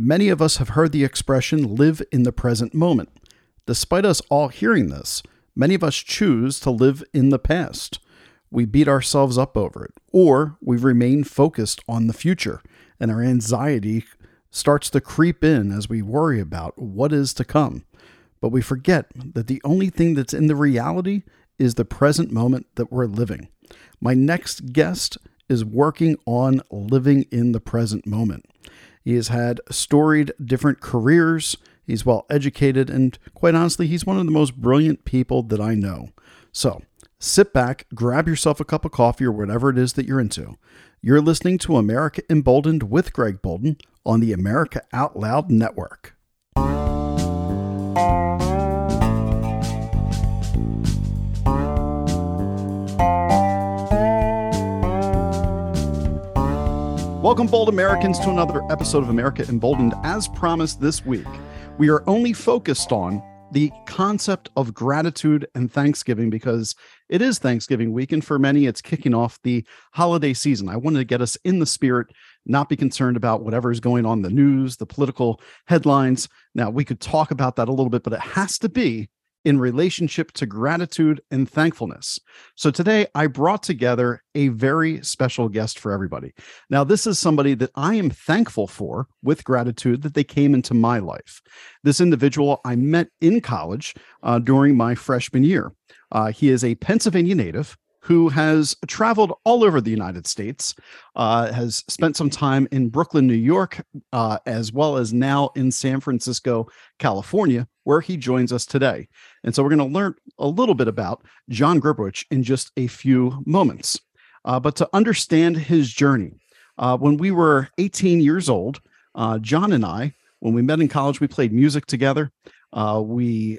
Many of us have heard the expression live in the present moment. Despite us all hearing this, many of us choose to live in the past. We beat ourselves up over it, or we remain focused on the future, and our anxiety starts to creep in as we worry about what is to come. But we forget that the only thing that's in the reality is the present moment that we're living. My next guest is working on living in the present moment. He has had storied different careers. He's well educated, and quite honestly, he's one of the most brilliant people that I know. So sit back, grab yourself a cup of coffee or whatever it is that you're into. You're listening to America Emboldened with Greg Boulden on the America Out Loud Network. Welcome, bold Americans, to another episode of America Emboldened. As promised this week, we are only focused on the concept of gratitude and Thanksgiving because it is Thanksgiving week. And for many, it's kicking off the holiday season. I wanted to get us in the spirit, not be concerned about whatever is going on the news, the political headlines. Now, we could talk about that a little bit, but it has to be in relationship to gratitude and thankfulness. So today I brought together a very special guest for everybody. Now, this is somebody that I am thankful for with gratitude that they came into my life. This individual I met in college uh, during my freshman year. Uh, he is a Pennsylvania native who has traveled all over the United States, uh, has spent some time in Brooklyn, New York, uh, as well as now in San Francisco, California, where he joins us today. And so we're going to learn a little bit about John Gribowich in just a few moments. Uh, but to understand his journey, uh, when we were 18 years old, uh, John and I, when we met in college, we played music together. Uh, we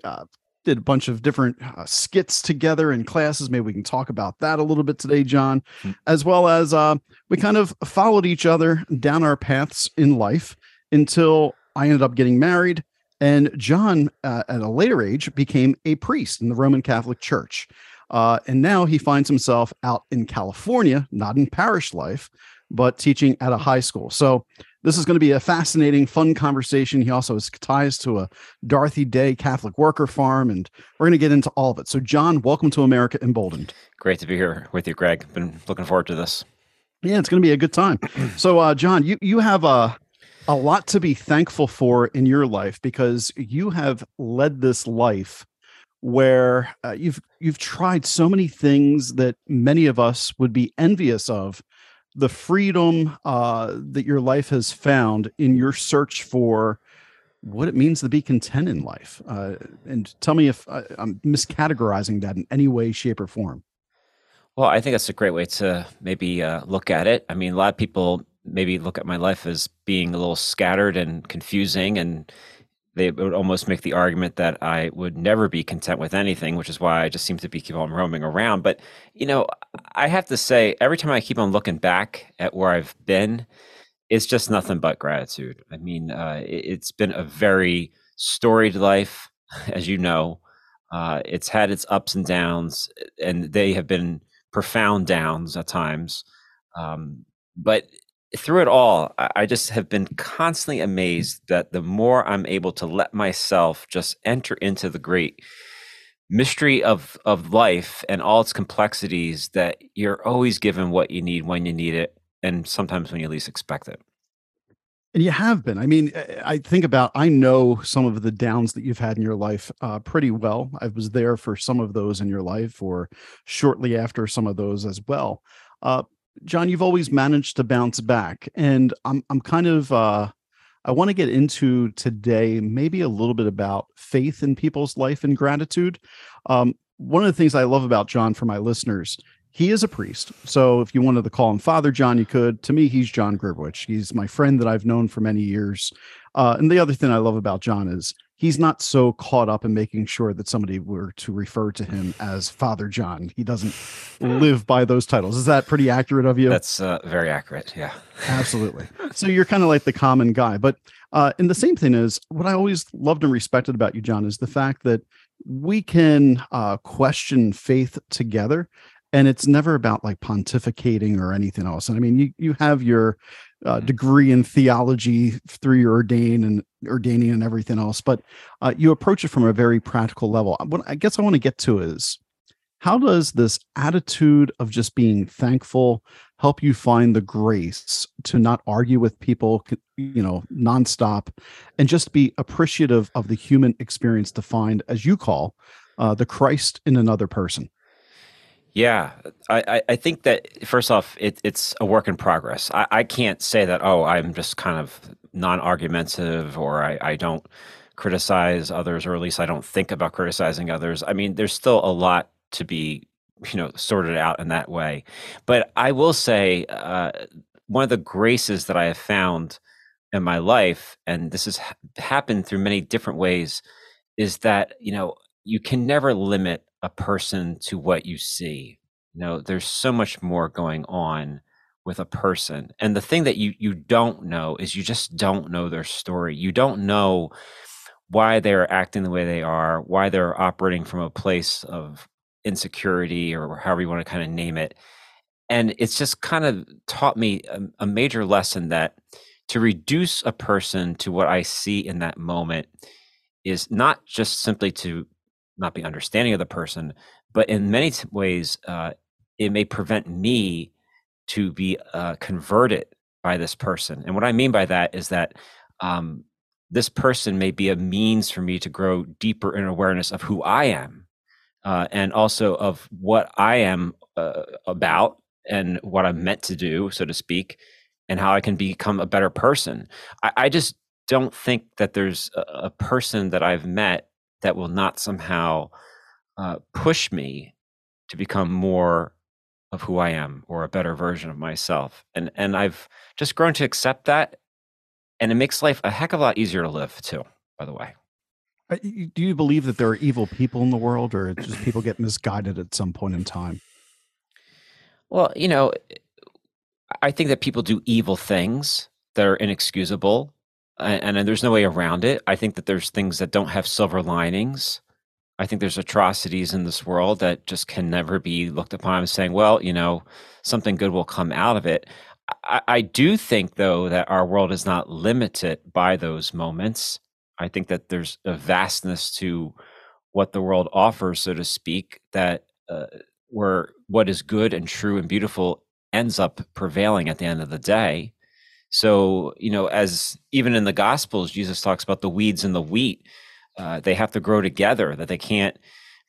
did a bunch of different uh, skits together in classes. Maybe we can talk about that a little bit today, John, mm-hmm. as well as uh, we kind of followed each other down our paths in life until I ended up getting married. And John, uh, at a later age, became a priest in the Roman Catholic Church. Uh, and now he finds himself out in California, not in parish life, but teaching at a high school. So this is going to be a fascinating, fun conversation. He also has ties to a Dorothy Day Catholic worker farm, and we're going to get into all of it. So, John, welcome to America Emboldened. Great to be here with you, Greg. Been looking forward to this. Yeah, it's going to be a good time. so, uh, John, you you have a a lot to be thankful for in your life because you have led this life where uh, you've you've tried so many things that many of us would be envious of the freedom uh, that your life has found in your search for what it means to be content in life. Uh, and tell me if I, I'm miscategorizing that in any way, shape, or form. Well, I think that's a great way to maybe uh, look at it. I mean, a lot of people maybe look at my life as being a little scattered and confusing and they would almost make the argument that I would never be content with anything, which is why I just seem to be keep on roaming around. But you know, I have to say, every time I keep on looking back at where I've been, it's just nothing but gratitude. I mean, uh, it, has been a very storied life, as you know. Uh, it's had its ups and downs, and they have been profound downs at times. Um, but through it all, I just have been constantly amazed that the more I'm able to let myself just enter into the great mystery of of life and all its complexities, that you're always given what you need when you need it, and sometimes when you least expect it. And you have been. I mean, I think about, I know some of the downs that you've had in your life uh, pretty well. I was there for some of those in your life or shortly after some of those as well. Uh, John, you've always managed to bounce back, and I'm I'm kind of uh, I want to get into today maybe a little bit about faith in people's life and gratitude. Um, one of the things I love about John for my listeners, he is a priest. So if you wanted to call him Father John, you could. To me, he's John Gribowich. He's my friend that I've known for many years. Uh, and the other thing I love about John is he's not so caught up in making sure that somebody were to refer to him as Father John. He doesn't live by those titles. Is that pretty accurate of you? That's uh, very accurate. Yeah. Absolutely. So you're kind of like the common guy. But uh, and the same thing is what I always loved and respected about you, John, is the fact that we can uh, question faith together and it's never about like pontificating or anything else and i mean you you have your uh, Mhm. degree in theology through your ordain and ordaining and everything else but uh, you approach it from a very practical level what i guess i want to get to is how does this attitude of just being thankful help you find the grace to not argue with people you know nonstop and just be appreciative of the human experience to find as you call uh, the christ in another person Yeah, I, I- I think that first off, it, it's a work in progress. I, I can't say that, oh, I'm just kind of non argumentative or I, I don't criticize others, or at least I don't think about criticizing others. I mean, there's still a lot to be, you know, sorted out in that way. But I will say, uh, one of the graces that I have found in my life, and this has ha- happened through many different ways, is that, you know, you can never limit a person to what you see. You know, there's so much more going on with a person. And the thing that you you don't know is you just don't know their story. You don't know why they're acting the way they are, why they're operating from a place of insecurity or however you want to kind of name it. And it's just kind of taught me a, a major lesson that to reduce a person to what I see in that moment is not just simply to not be understanding of the person, but in many ways, uh, it may prevent me to be uh, converted by this person. And what I mean by that is that um, this person may be a means for me to grow deeper in awareness of who I am uh, and also of what I am uh, about and what I'm meant to do, so to speak, and how I can become a better person. I, I just don't think that there's a, a person that I've met that will not somehow uh, push me to become more of who I am or a better version of myself. And and I've just grown to accept that, and it makes life a heck of a lot easier to live too. By the way, Uh, do you believe that there are evil people in the world or it's just people get misguided at some point in time well, you know, I think that people do evil things that are inexcusable, and, and there's no way around it. I think that there's things that don't have silver linings. I think there's atrocities in this world that just can never be looked upon as saying, well, you know, something good will come out of it. I, I do think, though, that our world is not limited by those moments. I think that there's a vastness to what the world offers, so to speak, that uh, where what is good and true and beautiful ends up prevailing at the end of the day. So, you know, as even in the Gospels, Jesus talks about the weeds and the wheat. Uh, they have to grow together, that they can't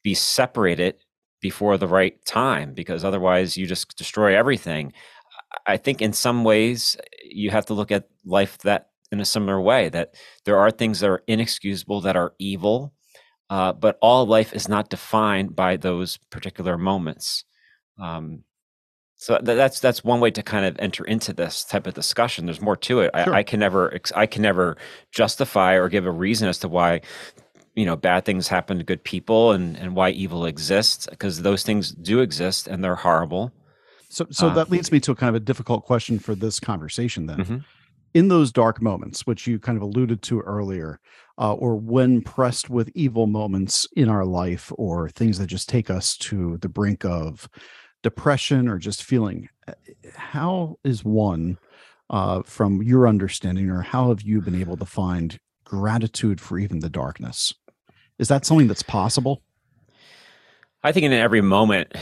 be separated before the right time, because otherwise you just destroy everything. I think in some ways you have to look at life that in a similar way, that there are things that are inexcusable, that are evil, uh, but all life is not defined by those particular moments. Um, so tha that's that's one way to kind of enter into this type of discussion. There's more to it. Sure. I, I can never I can never justify or give a reason as to why you know bad things happen to good people and and why evil exists because those things do exist and they're horrible. so so Uh, that leads me to a kind of a difficult question for this conversation then Mhm. in those dark moments which you kind of alluded to earlier uh, or when pressed with evil moments in our life or things that just take us to the brink of depression or just feeling uh, how is one uh, from your understanding or how have you been able to find gratitude for even the darkness is that something that's possible I think in every moment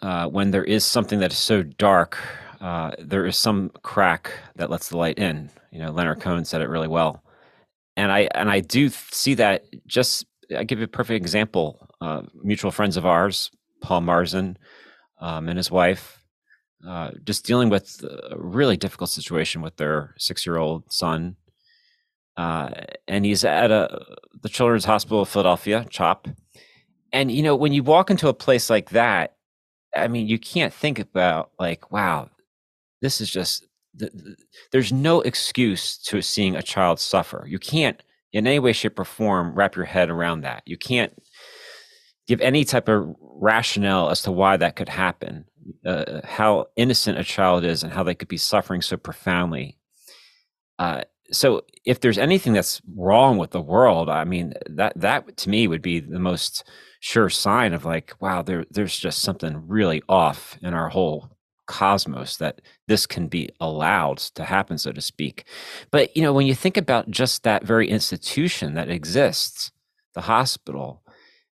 uh, when there is something that is so dark, uh, there is some crack that lets the light in. You know, Leonard Cohen said it really well, and I and I do see that. Just I give you a perfect example. Uh, mutual friends of ours, Paul Marzin um, and his wife, uh, just dealing with a really difficult situation with their six-year-old son, uh, and he's at a the Children's Hospital of Philadelphia, CHOP, and you know when you walk into a place like that i mean you can't think about like wow this is just th- th- there's no excuse to seeing a child suffer. You can't in any way shape or form wrap your head around that. You can't give any type of rationale as to why that could happen uh, how innocent a child is and how they could be suffering so profoundly uh, so if there's anything that's wrong with the world, I mean that that to me would be the most sure sign of like, wow, there there's just something really off in our whole cosmos that this can be allowed to happen, so to speak. But you know, when you think about just that very institution that exists, the hospital,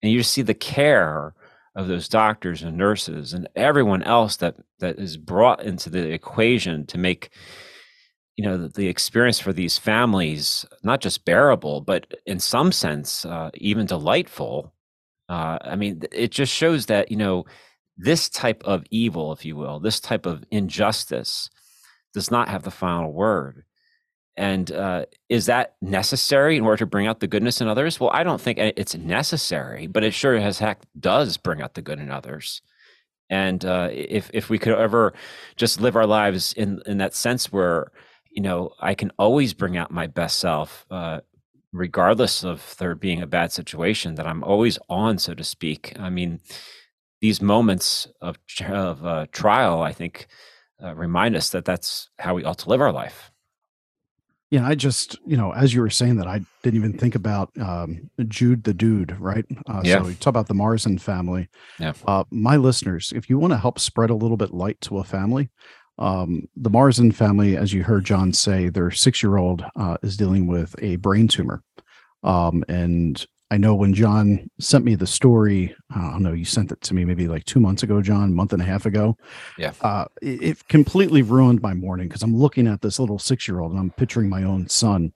and you see the care of those doctors and nurses and everyone else that that is brought into the equation to make you know the, the experience for these families not just bearable but in some sense uh, even delightful. Uh, i mean it just shows that you know this type of evil if you will this type of injustice does not have the final word and uh, is that necessary in order to bring out the goodness in others well i don't think it's necessary but it sure as heck does bring out the good in others and uh, if if we could ever just live our lives in in that sense where you know, I can always bring out my best self, uh, regardless of there being a bad situation. That I'm always on, so to speak. I mean, these moments of of uh, trial, I think, uh, remind us that that's how we ought to live our life. Yeah, I just, you know, as you were saying that, I didn't even think about um, Jude the Dude, right? Uh, yeah. So you talk about the Marzin family. Yeah. Uh, my listeners, if you want to help spread a little bit light to a family, um, the Marzin family, as you heard John say, their six year old uh, is dealing with a brain tumor. Um, and I know when John sent me the story, I don't know, you sent it to me maybe like two months ago, John, month and a half ago. Yeah. Uh, it, it, completely ruined my morning because I'm looking at this little six year old and I'm picturing my own son.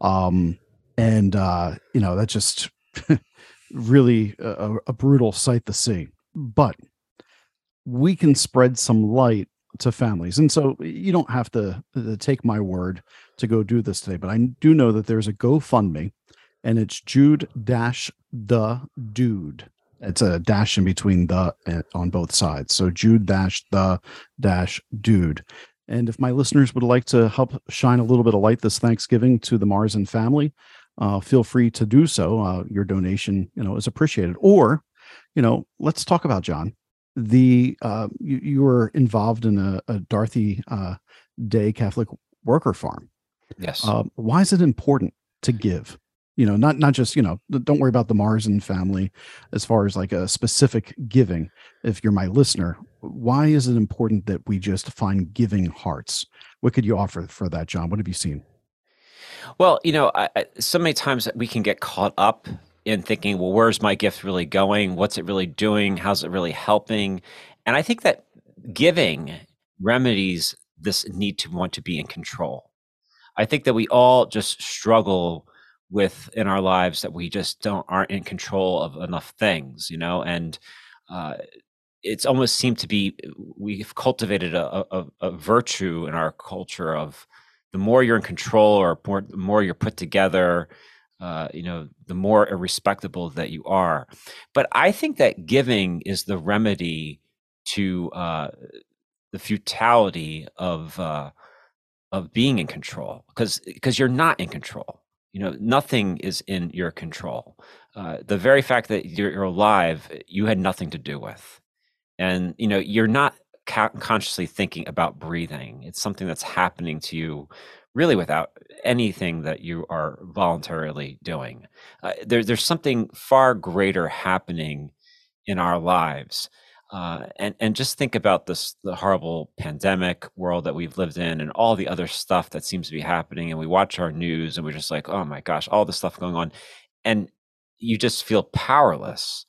Um, and, uh, you know, that's just really a, a brutal sight to see. But we can spread some light to families. And so you don't have to, to, take my word to go do this today, but I do know that there's a GoFundMe and it's Jude dash the dude. It's a dash in between the eh, on both sides. So Jude dash the dash dude. And if my listeners would like to help shine a little bit of light this Thanksgiving to the Marzin family, uh, feel free to do so. Uh, your donation, you know, is appreciated. Or, you know, let's talk about John the uh, you, you were involved in a, a Dorothy uh, Day Catholic worker farm. Yes. Uh, why is it important to give? You know, not not just you know. Don't worry about the Marzin family as far as like a specific giving. If you're my listener, why is it important that we just find giving hearts? What could you offer for that, John? What have you seen? Well, you know, I, I, so many times we can get caught up in thinking, well, where's my gift really going? What's it really doing? How's it really helping? And I think that giving remedies this need to want to be in control. I think that we all just struggle with in our lives that we just don't aren't in control of enough things, you know, and uh, it's almost seemed to be we've cultivated a, a, a, virtue in our culture of the more you're in control or more, the more you're put together uh, you know, the more respectable that you are. But I think that giving is the remedy to uh, the futility of uh, of being in control, because because you're not in control. You know, nothing is in your control. Uh, the very fact that you're, alive, you had nothing to do with, and you know, you're not consciously thinking about breathing. It's something that's happening to you really without anything that you are voluntarily doing. Uh, there, there's something far greater happening in our lives. Uh, and and just think about this the horrible pandemic world that we've lived in and all the other stuff that seems to be happening and we watch our news and we're just like oh my gosh all this stuff going on and you just feel powerless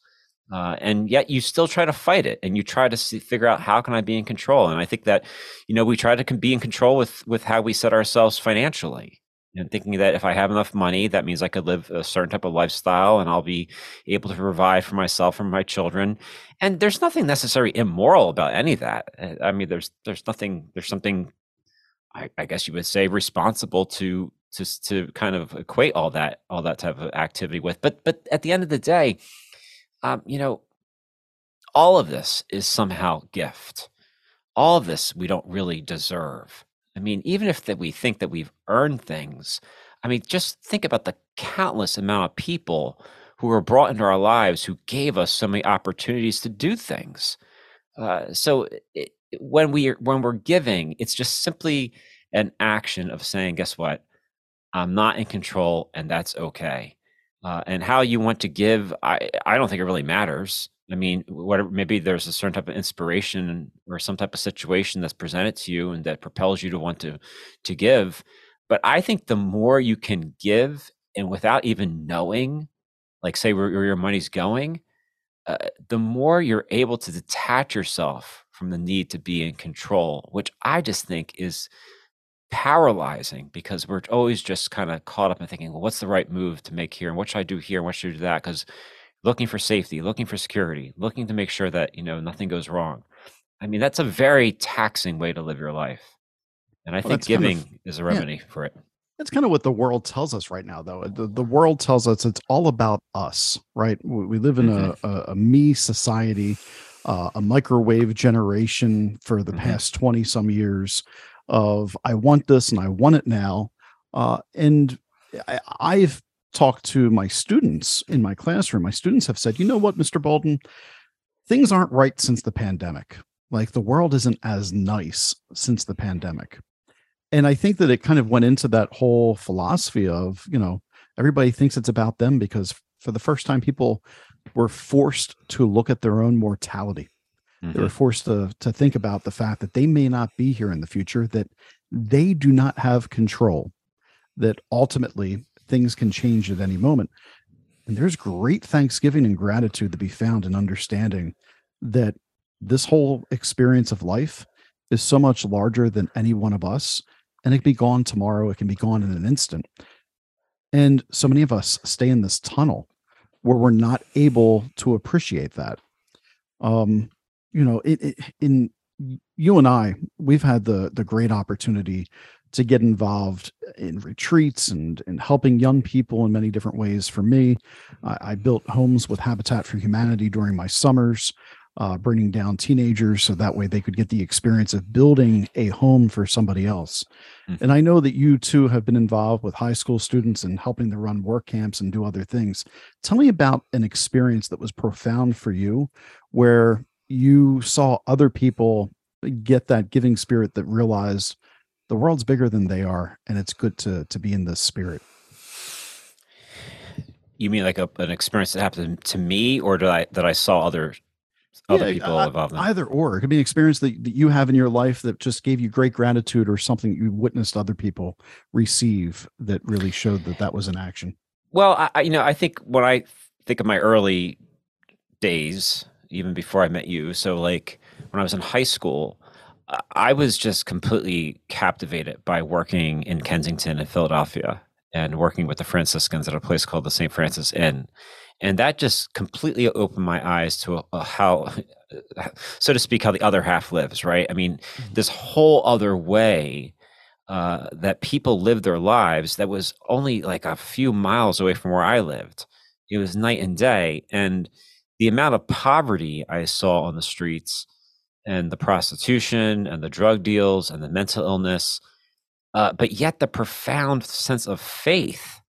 uh, and yet you still try to fight it and you try to see, figure out how can i be in control and i think that you know we try to be in control with with how we set ourselves financially and thinking that if i have enough money that means i could live a certain type of lifestyle and i'll be able to provide for myself and my children and there's nothing necessarily immoral about any of that uh, i mean there's there's nothing there's something I, I guess you would say responsible to to to kind of equate all that all that type of activity with but but at the end of the day um, you know, all of this is somehow gift. All of this we don't really deserve. I mean, even if that we think that we've earned things, I mean, just think about the countless amount of people who were brought into our lives who gave us so many opportunities to do things. Uh, so it, when we are, when we're giving, it's just simply an action of saying, guess what? I'm not in control, and that's okay. Uh, and how you want to give, I I don't think it really matters. I mean, whatever maybe there's a certain type of inspiration or some type of situation that's presented to you and that propels you to want to to give. But I think the more you can give, and without even knowing, like say where, where your money's going, uh, the more you're able to detach yourself from the need to be in control, which I just think is paralyzing because we're always just kind of caught up in thinking, well, what's the right move to make here, and what should I do here, and what should I do that? Because looking for safety, looking for security, looking to make sure that you know nothing goes wrong. I mean, that's a very taxing way to live your life, and I well, think giving kind of, is a remedy yeah, for it. That's kind of what the world tells us right now, though. The, the world tells us it's all about us, right? We live in mm-hmm. a, a, a, me society, uh, a microwave generation for the mm-hmm. past 20 some years of I want this and I want it now. Uh, and I, I've talked to my students in my classroom. My students have said, you know what, Mr. Boulden, things aren't right since the pandemic. Like the world isn't as nice since the pandemic. And I think that it kind of went into that whole philosophy of, you know, everybody thinks it's about them because for the first time, people were forced to look at their own mortality Mm-hmm. They were mm-hmm. forced to to think about the fact that they may not be here in the future, that they do not have control, that ultimately things can change at any moment. And there's great thanksgiving and gratitude to be found in understanding that this whole experience of life is so much larger than any one of us. And it can be gone tomorrow, it can be gone in an instant. And so many of us stay in this tunnel where we're not able to appreciate that. Um, you know, it, it, in you and I, we've had the the great opportunity to get involved in retreats and and helping young people in many different ways. For me, I, I built homes with Habitat for Humanity during my summers, uh, bringing down teenagers so that way they could get the experience of building a home for somebody else. Mm-hmm. And I know that you too have been involved with high school students and helping to run work camps and do other things. Tell me about an experience that was profound for you, where you saw other people get that giving spirit that realized the world's bigger than they are and it's good to to be in the spirit. You mean like a, an experience that happened to me or did i that i saw other other yeah, people involved in? either or. It could be an experience that, that you have in your life that just gave you great gratitude or something you witnessed other people receive that really showed that that was an action. Well I, you know i think when i think of my early days even before I met you. So like when I was in high school, I was just completely captivated by working in Kensington and Philadelphia and working with the Franciscans at a place called the St. Francis Inn. And that just completely opened my eyes to a, a how, so to speak, how the other half lives, right? I mean, mm-hmm. this whole other way uh, that people live their lives that was only like a few miles away from where I lived. It was night and day. And the amount of poverty I saw on the streets and the prostitution and the drug deals and the mental illness, uh, but yet the profound sense of faith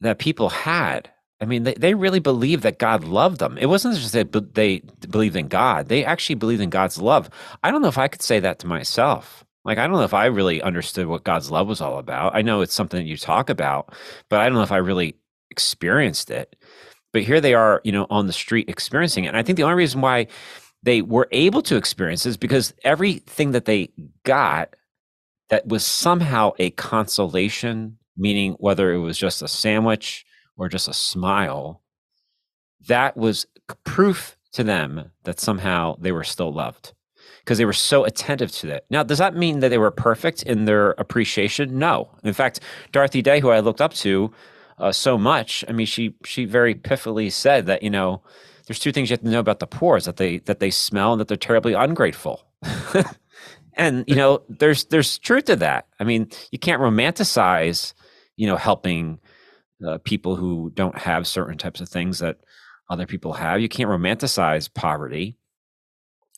that people had. I mean, they, they really believed that God loved them. It wasn't just that they believed in God, they actually believed in God's love. I don't know if I could say that to myself. Like, I don't know if I really understood what God's love was all about. I know it's something that you talk about, but I don't know if I really experienced it but here they are you know on the street experiencing it and i think the only reason why they were able to experience this because everything that they got that was somehow a consolation meaning whether it was just a sandwich or just a smile that was proof to them that somehow they were still loved because they were so attentive to that. Now, does that mean that they were perfect in their appreciation? No. In fact, Dorothy Day, who I looked up to, uh, so much. I mean, she she very pithily said that you know there's two things you have to know about the poor is that they that they smell and that they're terribly ungrateful. and you know, there's there's truth to that. I mean, you can't romanticize you know helping uh, people who don't have certain types of things that other people have. You can't romanticize poverty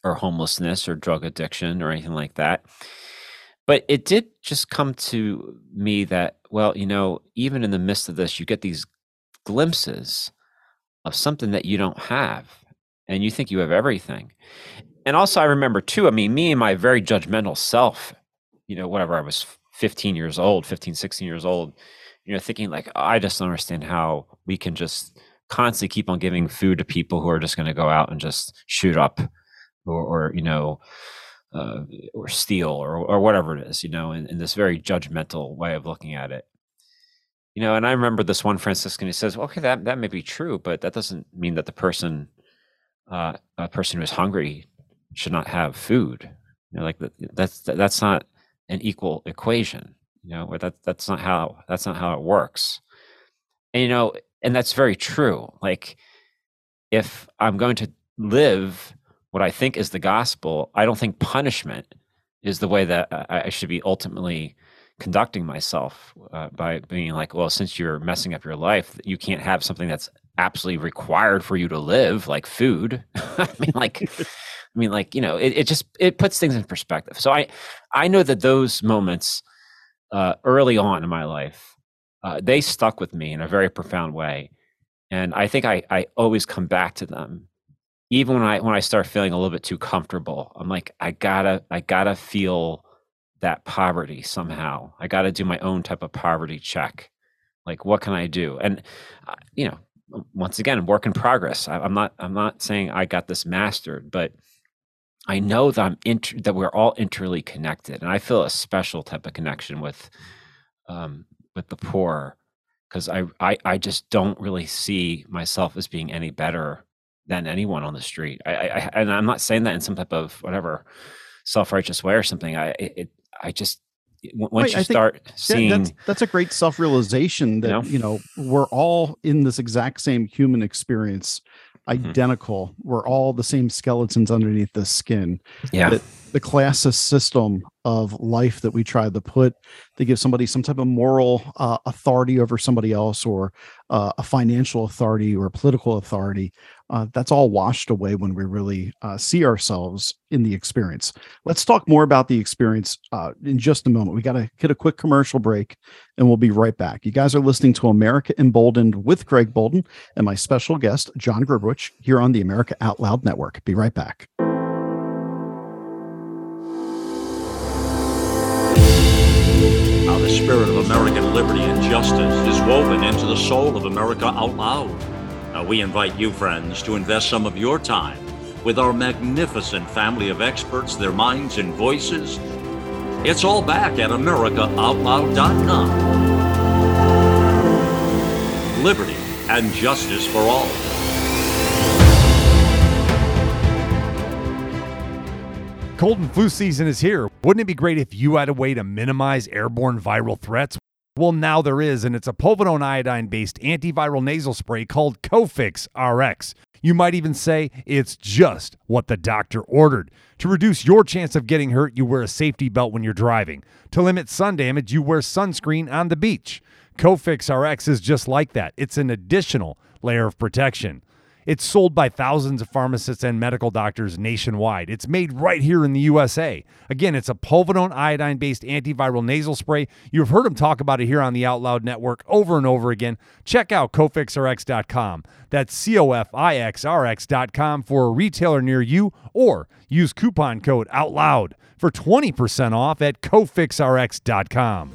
or homelessness or drug addiction or anything like that. But it did just come to me that, well, you know, even in the midst of this, you get these glimpses of something that you don't have and you think you have everything. And also, I remember too, I mean, me and my very judgmental self, you know, whatever I was 15 years old, 15, 16 years old, you know, thinking like, I just don't understand how we can just constantly keep on giving food to people who are just going to go out and just shoot up or, or you know, uh, or steal or, or whatever it is, you know, in, in this very judgmental way of looking at it. You know, and I remember this one Franciscan, he says, well, okay, that, that may be true, but that doesn't mean that the person, uh, a person who is hungry should not have food. You know, like that's, that's not an equal equation, you know, that, that's not how, that's not how it works. And, you know, and that's very true. Like if I'm going to live what I think is the gospel, I don't think punishment is the way that I should be ultimately conducting myself uh, by being like, well, since you're messing up your life, you can't have something that's absolutely required for you to live, like food. I mean, like, I mean, like you know, it, it just it puts things in perspective. So I I know that those moments uh, early on in my life, uh, they stuck with me in a very profound way, and I think I I always come back to them even when I when I start feeling a little bit too comfortable, I'm like, I gotta I gotta feel that poverty somehow. I gotta do my own type of poverty check. Like, what can I do? And uh, you know, once again, work in progress. I, am not I'm not saying I got this mastered, but I know that I'm inter- that we're all interly connected, and I feel a special type of connection with um, with the poor because I, I I just don't really see myself as being any better than anyone on the street. I, I and I'm not saying that in some type of whatever self righteous way or something. I it, I just once right, you start seeing that's, that's, a great self realization that you know? you know? we're all in this exact same human experience mm-hmm. identical mm-hmm. we're all the same skeletons underneath the skin yeah that the classist system of life that we try to put to give somebody some type of moral uh, authority over somebody else or uh, a financial authority or a political authority uh, that's all washed away when we really uh, see ourselves in the experience. Let's talk more about the experience uh, in just a moment. We got to get a quick commercial break and we'll be right back. You guys are listening to america emboldened with Greg Boulden and my special guest john gribowich here on the america out loud network. Be right back. The spirit of American liberty and justice is woven into the soul of America out loud. Now, we invite you, friends, to invest some of your time with our magnificent family of experts, their minds and voices. It's all back at AmericaOutloud.com. Liberty and justice for all. Cold and flu season is here. Wouldn't it be great if you had a way to minimize airborne viral threats? Well, now there is, and it's a povidone iodine based antiviral nasal spray called Cofix RX. You might even say it's just what the doctor ordered. To reduce your chance of getting hurt, you wear a safety belt when you're driving. To limit sun damage, you wear sunscreen on the beach. Cofix RX is just like that. It's an additional layer of protection. It's sold by thousands of pharmacists and medical doctors nationwide. It's made right here in the USA. Again, it's a povidone iodine based antiviral nasal spray. You've heard him talk about it here on the Out Loud Network over and over again. Check out cofixrx.com. That's C O F I X R X.com for a retailer near you or use coupon code OUTLOUD for 20% off at cofixrx.com.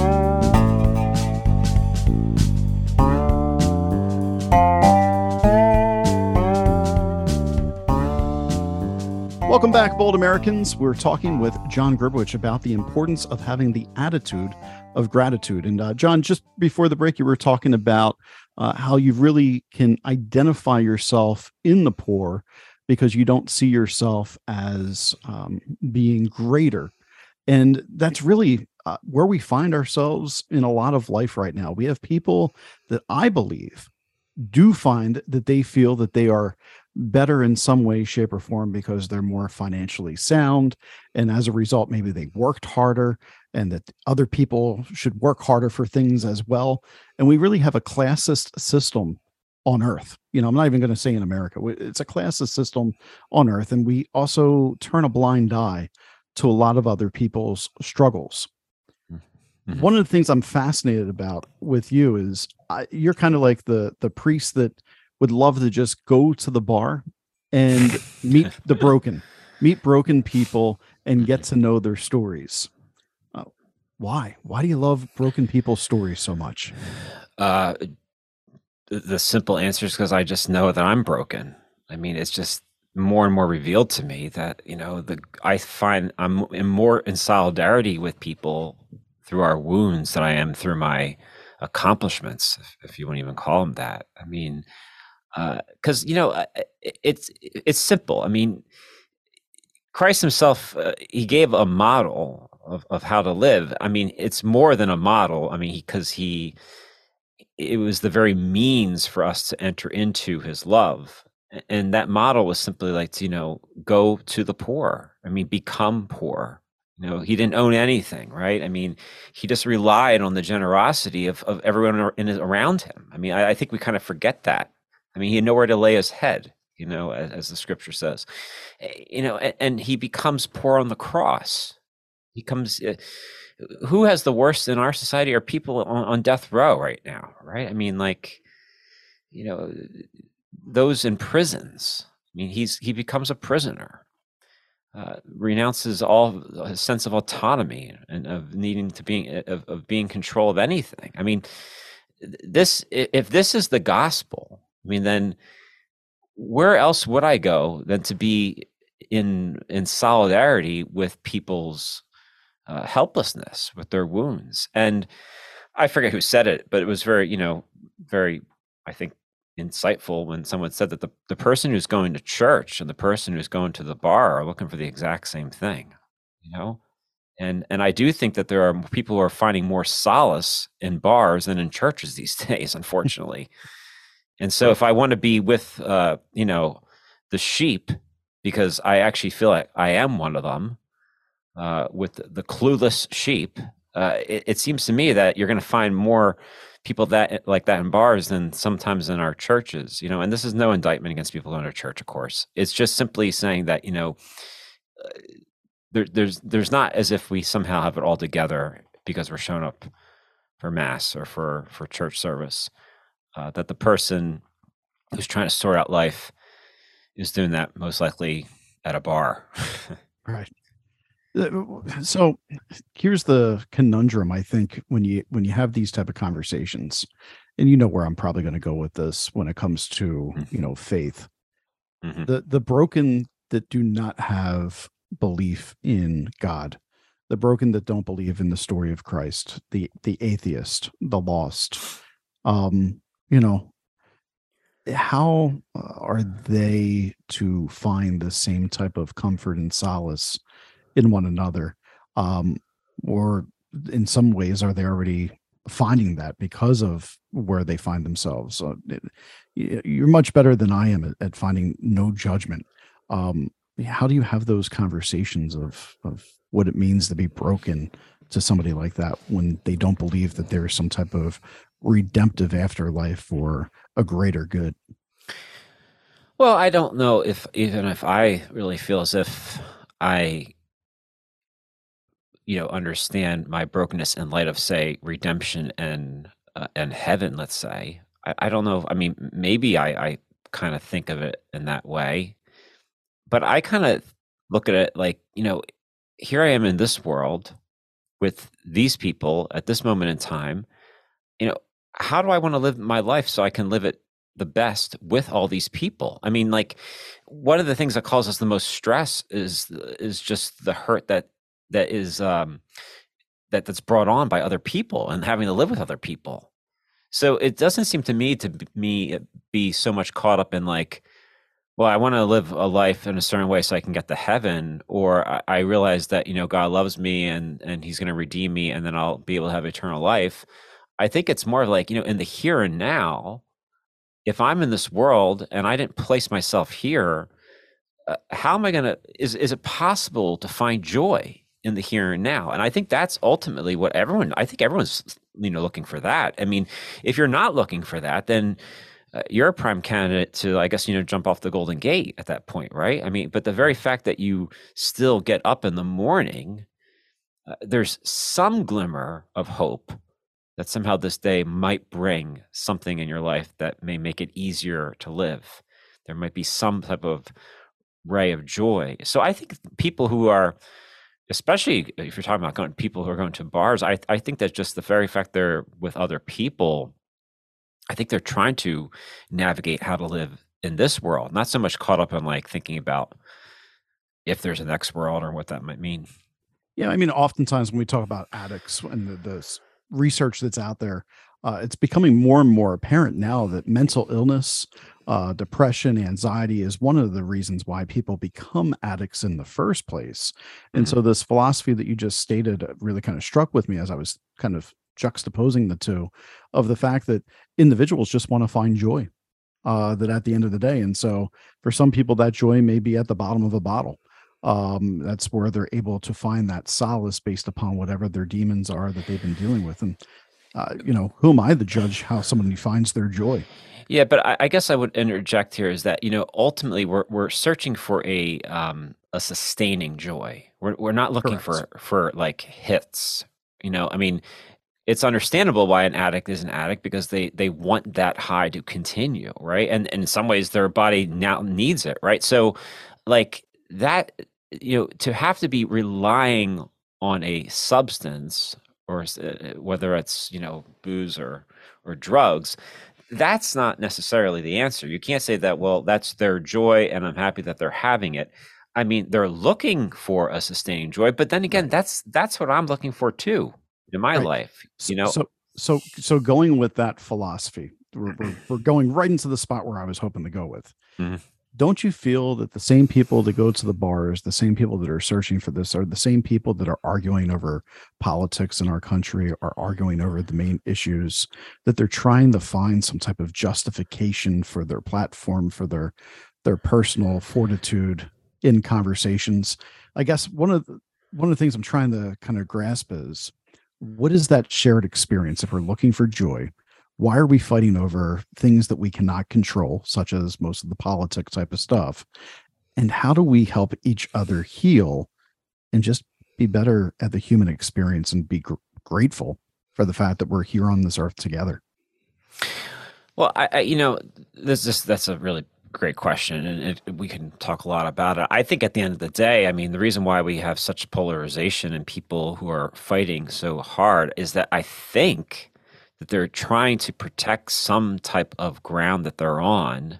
Welcome back, Bold Americans. We're talking with John Gribowich about the importance of having the attitude of gratitude. And uh, John, just before the break, you were talking about uh, how you really can identify yourself in the poor because you don't see yourself as um, being greater. And that's really uh, where we find ourselves in a lot of life right now. We have people that I believe do find that they feel that they are better in some way, shape, or form because they're more financially sound. And as a result, maybe they worked harder and that other people should work harder for things as well. And we really have a classist system on earth. You know, I'm not even going to say in America, it's a classist system on earth. And we also turn a blind eye to a lot of other people's struggles. Mm-hmm. One of the things I'm fascinated about with you is I, you're kind of like the the priest that would love to just go to the bar and meet the broken, meet broken people and get to know their stories. Uh, why? Why do you love broken people's stories so much? Uh, the simple answer is because I just know that I'm broken. I mean, it's just more and more revealed to me that you know the I find I'm in more in solidarity with people through our wounds than I am through my accomplishments, if, if you want to even call them that. I mean, because uh, you know it's it's simple. I mean, Christ Himself uh, He gave a model of of how to live. I mean, it's more than a model. I mean, because he, he it was the very means for us to enter into His love and that model was simply like to, you know go to the poor i mean become poor you know he didn't own anything right i mean he just relied on the generosity of, of everyone in, around him i mean I, I think we kind of forget that i mean he had nowhere to lay his head you know as, as the scripture says eh, you know and, and, he becomes poor on the cross he comes uh, who has the worst in our society are people on, on death row right now right i mean like you know those in prisons. I mean, he's he becomes a prisoner, uh, renounces all his sense of autonomy and of needing to being of, of being control of anything. I mean, this if this is the gospel, I mean, then where else would I go than to be in in solidarity with people's uh, helplessness, with their wounds, and I forget who said it, but it was very, you know, very, I think, insightful when someone said that the, the person who's going to church and the person who's going to the bar are looking for the exact same thing you know? And and i do think that there are people who are finding more solace in bars than in churches these days unfortunately and so if i want to be with uh you know the sheep because i actually feel like i am one of them uh with the, clueless sheep uh it, it seems to me that you're going to find more people that like that in bars than sometimes in our churches, you know. And this is no indictment against people in our church, of course. It's just simply saying that you know, uh, there, there's there's not as if we somehow have it all together because we're showing up for mass or for for church service. Uh, that the person who's trying to sort out life is doing that most likely at a bar. right. Uh, so here's the conundrum i think when you when you have these type of conversations and you know where i'm probably going to go with this when it comes to mm-hmm. you know faith mm-hmm. the the broken that do not have belief in god the broken that don't believe in the story of christ the the atheist the lost um you know how uh, are they to find the same type of comfort and solace in one another? Um, or in some ways are they already finding that because of where they find themselves? So it, you're much better than i am at, at finding no judgment. Um, how do you have those conversations of of what it means to be broken to somebody like that when they don't believe that there is some type of redemptive afterlife or a greater good? Well i don't know if even if i really feel as if i you know understand my brokenness in light of say redemption and uh, and heaven let's say. I, I don't know i mean maybe i i kind of think of it in that way. But i kind of look at it like you know here i am in this world with these people at this moment in time. You know how do i want to live my life so i can live it the best with all these people i mean like one of the things that causes the most stress is is just the hurt that that is um, that that's brought on by other people and having to live with other people. So it doesn't seem to me to me uh, be so much caught up in like, well, I want to live a life in a certain way so I can get to heaven, or I, I realize that you know God loves me and and He's going to redeem me, and then I'll be able to have eternal life. I think it's more like you know in the here and now. If I'm in this world and I didn't place myself here, uh, how am I going to? Is is it possible to find joy? in the here and now. And I think that's ultimately what everyone, I think everyone's, you know, looking for that. I mean, if you're not looking for that, then uh, you're a prime candidate to, I guess, you know, jump off the Golden Gate at that point, right? I mean, but the very fact that you still get up in the morning, uh, there's some glimmer of hope that somehow this day might bring something in your life that may make it easier to live. There might be some type of ray of joy. So I think people who are, especially if you're talking about going, people who are going to bars, I, I think that just the very fact they're with other people, I think they're trying to navigate how to live in this world, not so much caught up in like thinking about if there's a next world or what that might mean. Yeah, I mean, oftentimes when we talk about addicts and the, the research that's out there, uh, it's becoming more and more apparent now that mental illness, uh, depression, anxiety is one of the reasons why people become addicts in the first place. And mm-hmm. so, this philosophy that you just stated really kind of struck with me as I was kind of juxtaposing the two of the fact that individuals just want to find joy uh, that at the end of the day. And so, for some people, that joy may be at the bottom of a bottle um, that's where they're able to find that solace based upon whatever their demons are that they've been dealing with. And, uh, you know, who am I to judge how somebody finds their joy? Yeah, but I, I, guess I would interject here is that you know ultimately we're we're searching for a um, a sustaining joy. We're we're not looking Correct. for for like hits. You know, I mean, it's understandable why an addict is an addict because they they want that high to continue, right? And, and in some ways, their body now needs it, right? So, like that you know to have to be relying on a substance or uh, whether it's you know booze or or drugs that's not necessarily the answer. You can't say that well that's their joy and i'm happy that they're having it. I mean they're looking for a sustaining joy but then again that's that's what i'm looking for too in my right. life you know? so so so going with that philosophy we're, we're, we're, going right into the spot where i was hoping to go with. Mm-hmm don't you feel that the same people that go to the bars, the same people that are searching for this, are the same people that are arguing over politics in our country, are arguing over the main issues, that they're trying to find some type of justification for their platform, for their their personal fortitude in conversations? I guess one of the one of the things I'm trying to kind of grasp is what is that shared experience if we're looking for joy why are we fighting over things that we cannot control such as most of the politics type of stuff? And how do we help each other heal and just be better at the human experience and be gr- grateful for the fact that we're here on this earth together? Well i, I you know this is that's a really great question and it, we can talk a lot about it. I think at the end of the day i mean the reason why we have such polarization and people who are fighting so hard is that i think that they're trying to protect some type of ground that they're on,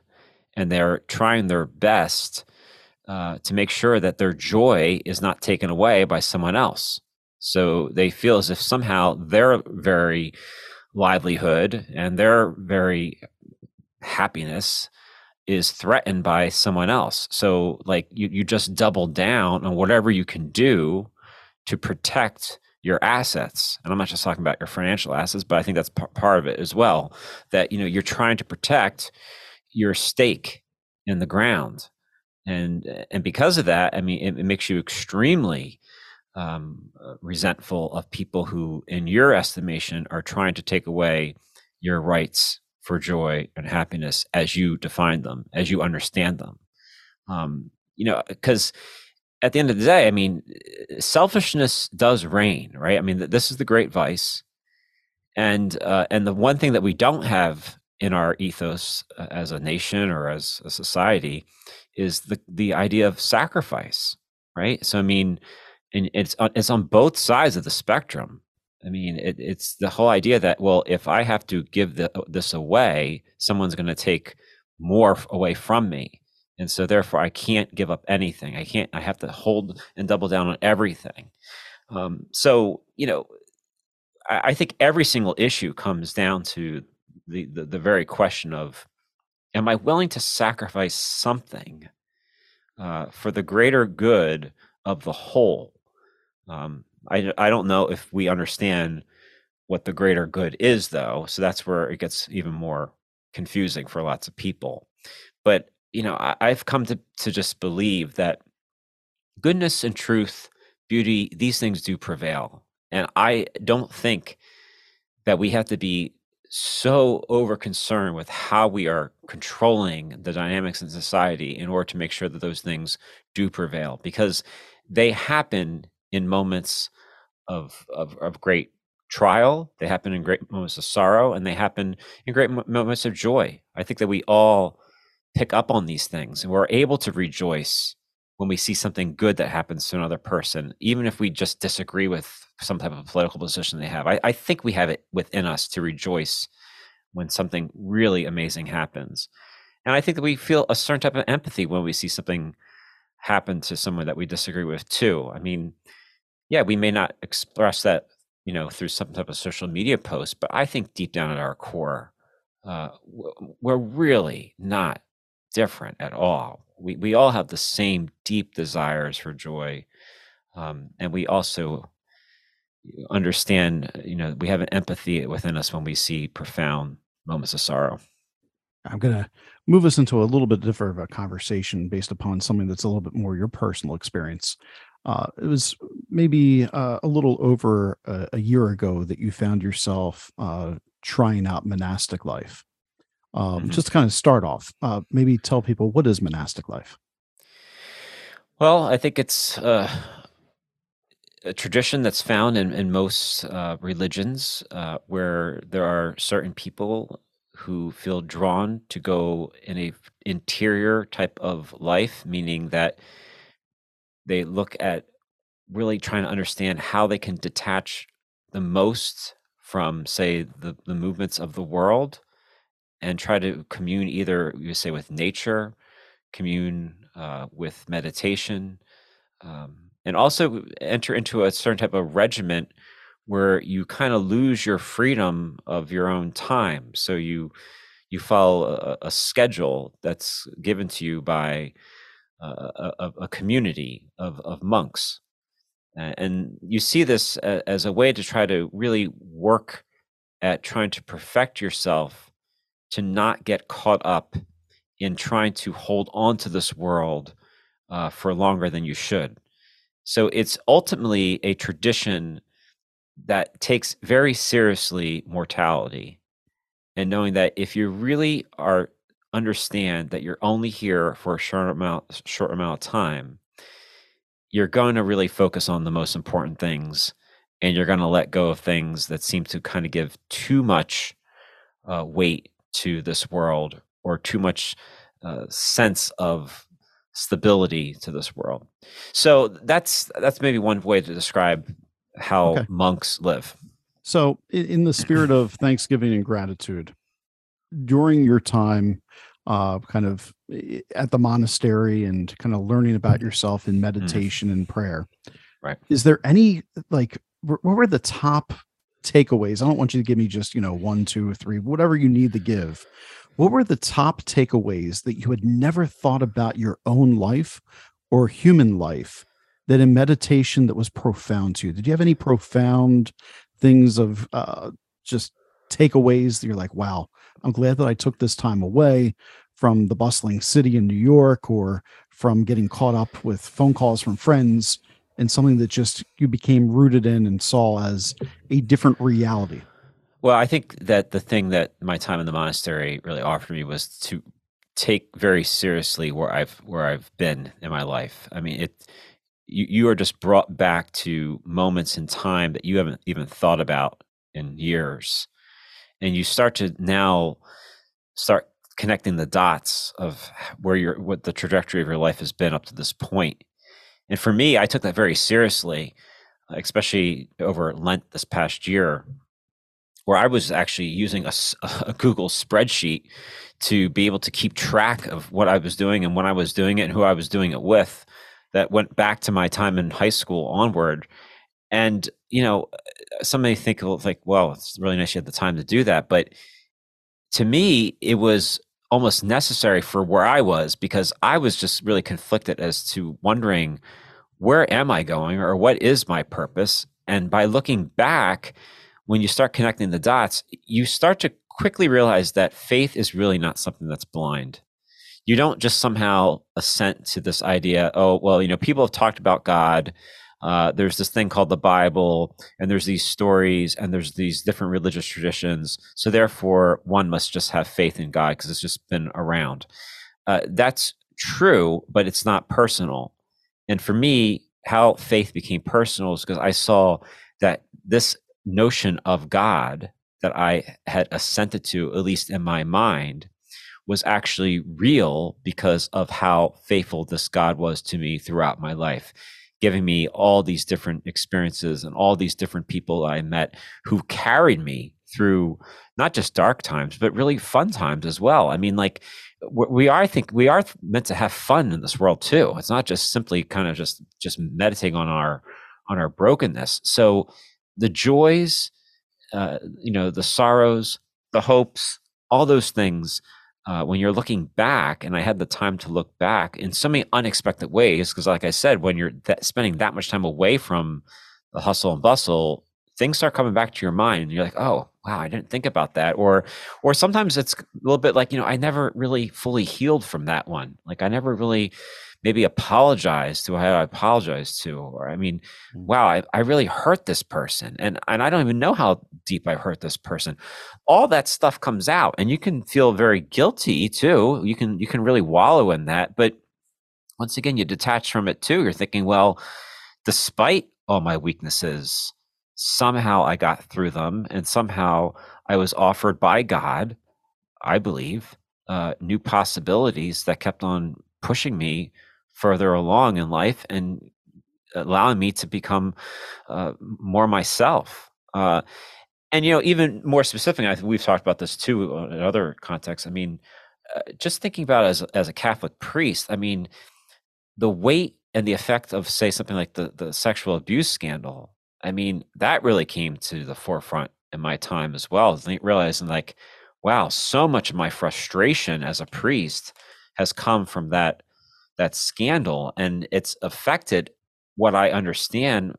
and they're trying their best uh, to make sure that their joy is not taken away by someone else. So they feel as if somehow their very livelihood and their very happiness is threatened by someone else. So like you, you just double down on whatever you can do to protect your assets and i'm not just talking about your financial assets but i think that's p- part of it as well that you know you're trying to protect your stake in the ground. And and because of that i mean it, it makes you extremely um, resentful of people who in your estimation are trying to take away your rights for joy and happiness as you define them as you understand them. Um, you know because at the end of the day, I mean, selfishness does reign, right? I mean, this is the great vice, and uh, and the one thing that we don't have in our ethos uh, as a nation or as a society is the the idea of sacrifice, right? So I mean, and it's uh, it's on both sides of the spectrum. I mean, it, it's the whole idea that well, if I have to give the, this away, someone's going to take more away from me and so therefore i can't give up anything. I can't i have to hold and double down on everything. Um, so you know I, I, think every single issue comes down to the, the the very question of am i willing to sacrifice something uh, for the greater good of the whole? Um, I, I don't know if we understand what the greater good is though so that's where it gets even more confusing for lots of people. But you know, I, I've come to to just believe that goodness and truth beauty, these things do prevail. And I don't think that we have to be so over concerned with how we are controlling the dynamics in society in order to make sure that those things do prevail because they happen in moments of, of, of great trial they happen in great moments of sorrow and they happen in great moments of joy i think that we all pick up on these things and we're able to rejoice when we see something good that happens to another person, even if we just disagree with some type of political position they have. I, I think we have it within us to rejoice when something really amazing happens. And I think that we feel a certain type of empathy when we see something happen to someone that we disagree with too. I mean, yeah, we may not express that, you know, through some type of social media post, but I think deep down at our core, uh, we're really not different at all. We, we all have the same deep desires for joy um, and we also understand you know we have an empathy within us when we see profound moments of sorrow. I'm going to move us into a little bit different of a conversation based upon something that's a little bit more your personal experience. Uh, it was maybe uh, a little over a, a, year ago that you found yourself uh, trying out monastic life um, mm-hmm. Just to kind of start off, uh, maybe tell people what is monastic life. Well, I think it's uh, a tradition that's found in, in most uh, religions uh, where there are certain people who feel drawn to go in a interior type of life, meaning that they look at really trying to understand how they can detach the most from, say, the, the movements of the world and try to commune either you say with nature commune uh, with meditation um, and also enter into a certain type of regiment where you kind of lose your freedom of your own time. So you you follow a, a schedule that's given to you by a, a, a community of, of monks. And you see this as a way to try to really work at trying to perfect yourself to not get caught up in trying to hold on to this world uh, for longer than you should. So it's ultimately a tradition that takes very seriously mortality and knowing that if you really are understand that you're only here for a short amount short amount of time you're going to really focus on the most important things and you're going to let go of things that seem to kind of give too much uh, weight to this world or too much uh, sense of stability to this world. So that's that's maybe one way to describe how okay. monks live. So in the spirit of thanksgiving and gratitude, during your time uh, kind of at the monastery and kind of learning about yourself in mm. meditation mm. and prayer. Right. Is there any like what were the top takeaways? I don't want you to give me just, you know, one, two, three, whatever you need to give. What were the top takeaways that you had never thought about your own life or human life that in meditation that was profound to you? Did you have any profound things of uh, just takeaways that you're like, wow, I'm glad that I took this time away from the bustling city in New York or from getting caught up with phone calls from friends and something that just you became rooted in and saw as a different reality? Well, I think that the thing that my time in the monastery really offered me was to take very seriously where I've where I've been in my life. I mean, it you, you are just brought back to moments in time that you haven't even thought about in years. And you start to now start connecting the dots of where your what the trajectory of your life has been up to this point and for me, I took that very seriously, especially over Lent this past year, where I was actually using a, a, Google spreadsheet to be able to keep track of what I was doing and when I was doing it and who I was doing it with. That went back to my time in high school onward. And, you know, uh, some may think, like, well, it's really nice you had the time to do that. But to me, it was almost necessary for where I was because I was just really conflicted as to wondering where am I going or what is my purpose? And by looking back, when you start connecting the dots, you start to quickly realize that faith is really not something that's blind. You don't just somehow assent to this idea, oh, well, you know, people have talked about God. uh, there's this thing called the Bible, and there's these stories, and there's these different religious traditions. So therefore, one must just have faith in God because it's just been around. Uh, that's true, but it's not personal. And for me, how faith became personal is because I saw that this notion of God that I had assented to, at least in my mind, was actually real because of how faithful this God was to me throughout my life, giving me all these different experiences and all these different people I met who carried me through not just dark times, but really fun times as well. I mean, like we are, I think we are meant to have fun in this world too. It's not just simply kind of just just meditating on our on our brokenness. So the joys, uh, you know, the sorrows, the hopes, all those things. Uh, when you're looking back, and I had the time to look back in so many unexpected ways, because like I said, when you're that, spending that much time away from the hustle and bustle, things start coming back to your mind and you're like oh wow i didn't think about that or or sometimes it's a little bit like you know i never really fully healed from that one like i never really maybe apologized to how i apologized to or i mean mm. wow I, I really hurt this person and and i don't even know how deep i hurt this person all that stuff comes out and you can feel very guilty too you can you can really wallow in that but once again you detach from it too you're thinking well despite all my weaknesses somehow I got through them, and somehow I was offered by God, I believe, uh, new possibilities that kept on pushing me further along in life and allowing me to become uh, more myself. Uh, and you know, even more specific, I think we've talked about this too in other contexts. I mean, uh, just thinking about as as a Catholic priest, I mean, the weight and the effect of say something like the the sexual abuse scandal I mean, that really came to the forefront in my time as well. Realizing like, wow, so much of my frustration as a priest has come from that that scandal, and it's affected what I understand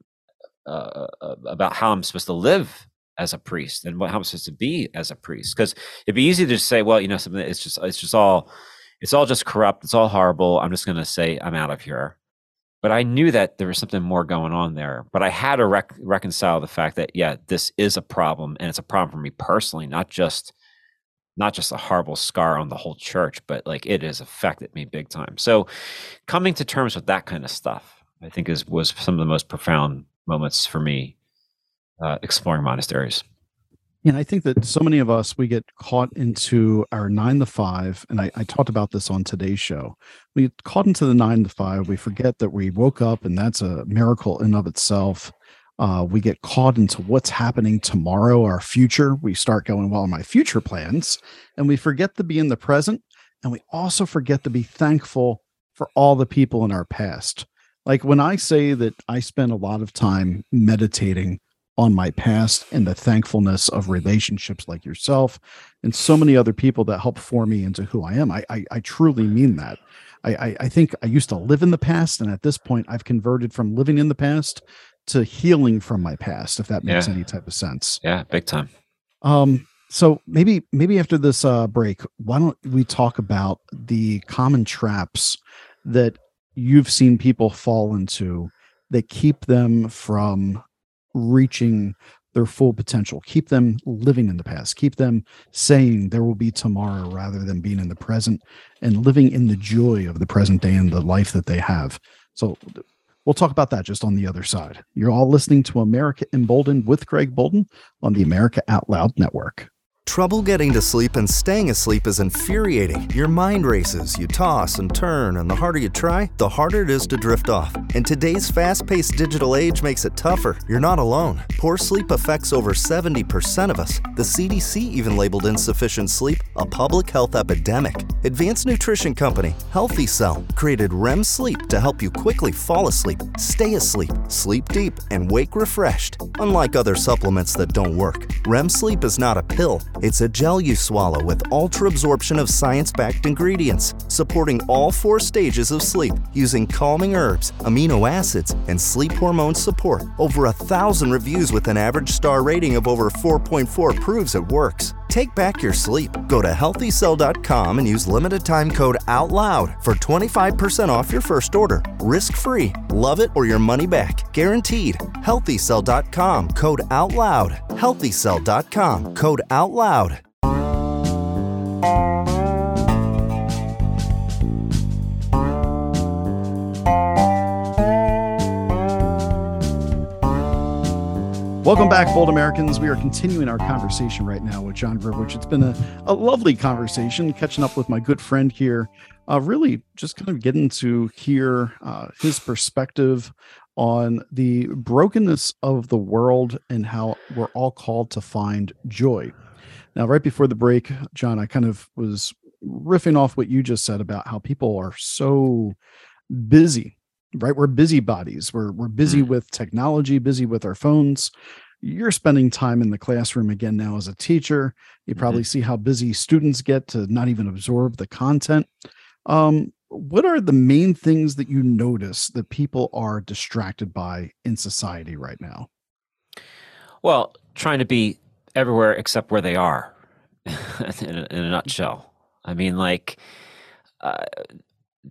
uh, uh about how I'm supposed to live as a priest and what how I'm supposed to be as a priest. Because it'd be easy to just say, well, you know, something it's just it's just all it's all just corrupt. It's all horrible. I'm just going to say I'm out of here but I knew that there was something more going on there. But I had to rec- reconcile the fact that yeah, this is a problem, and it's a problem for me personally, not just not just a horrible scar on the whole church, but like it has affected me big time. So, coming to terms with that kind of stuff, I think is was some of the most profound moments for me uh, exploring monasteries. And I think that so many of us, we get caught into our nine to five. And I, I, talked about this on today's show. We get caught into the nine to five. We forget that we woke up and that's a miracle in of itself. Uh, we get caught into what's happening tomorrow, our future. We start going, well, my future plans. And we forget to be in the present. And we also forget to be thankful for all the people in our past. Like when I say that I spend a lot of time meditating on my past and the thankfulness of relationships like yourself and so many other people that help form me into who I am. I I, I truly mean that. I, I, I think I used to live in the past, and at this point, I've converted from living in the past to healing from my past. If that makes yeah. any type of sense. Yeah, big time. Um. So maybe maybe after this uh, break, why don't we talk about the common traps that you've seen people fall into that keep them from reaching their full potential. Keep them living in the past. Keep them saying there will be tomorrow rather than being in the present and living in the joy of the present day and the life that they have. So we'll talk about that just on the other side. You're all listening to America Emboldened with Greg Boulden on the America Out Loud Network. Trouble getting to sleep and staying asleep is infuriating. Your mind races, you toss and turn, and the harder you try, the harder it is to drift off. And today's fast paced digital age makes it tougher. You're not alone. Poor sleep affects over 70% of us. The CDC even labeled insufficient sleep a public health epidemic. Advanced nutrition company, Healthy Cell, created REM sleep to help you quickly fall asleep, stay asleep, sleep deep, and wake refreshed. Unlike other supplements that don't work, REM sleep is not a pill. It's a gel you swallow with ultra absorption of science backed ingredients, supporting all four stages of sleep using calming herbs, amino acids, and sleep hormone support. Over a thousand reviews with an average star rating of over 4.4 proves it works. Take back your sleep. Go to healthycell.com and use limited time code OUTLOUD for 25% off your first order. Risk free. Love it or your money back. Guaranteed. Healthycell.com code OUTLOUD. Healthycell.com code OUTLOUD. Welcome back, Bold Americans. We are continuing our conversation right now with John Gribowich. It's been a, a lovely conversation, catching up with my good friend here. Uh, really, just kind of getting to hear uh, his perspective on the brokenness of the world and how we're all called to find joy. Now, right before the break, John, I kind of was riffing off what you just said about how people are so busy right we're busybodies we're we're busy with technology busy with our phones you're spending time in the classroom again now as a teacher. You probably mm-hmm. see how busy students get to not even absorb the content. Um, what are the main things that you notice that people are distracted by in society right now? Well trying to be everywhere except where they are in, a, in a nutshell. I mean like uh,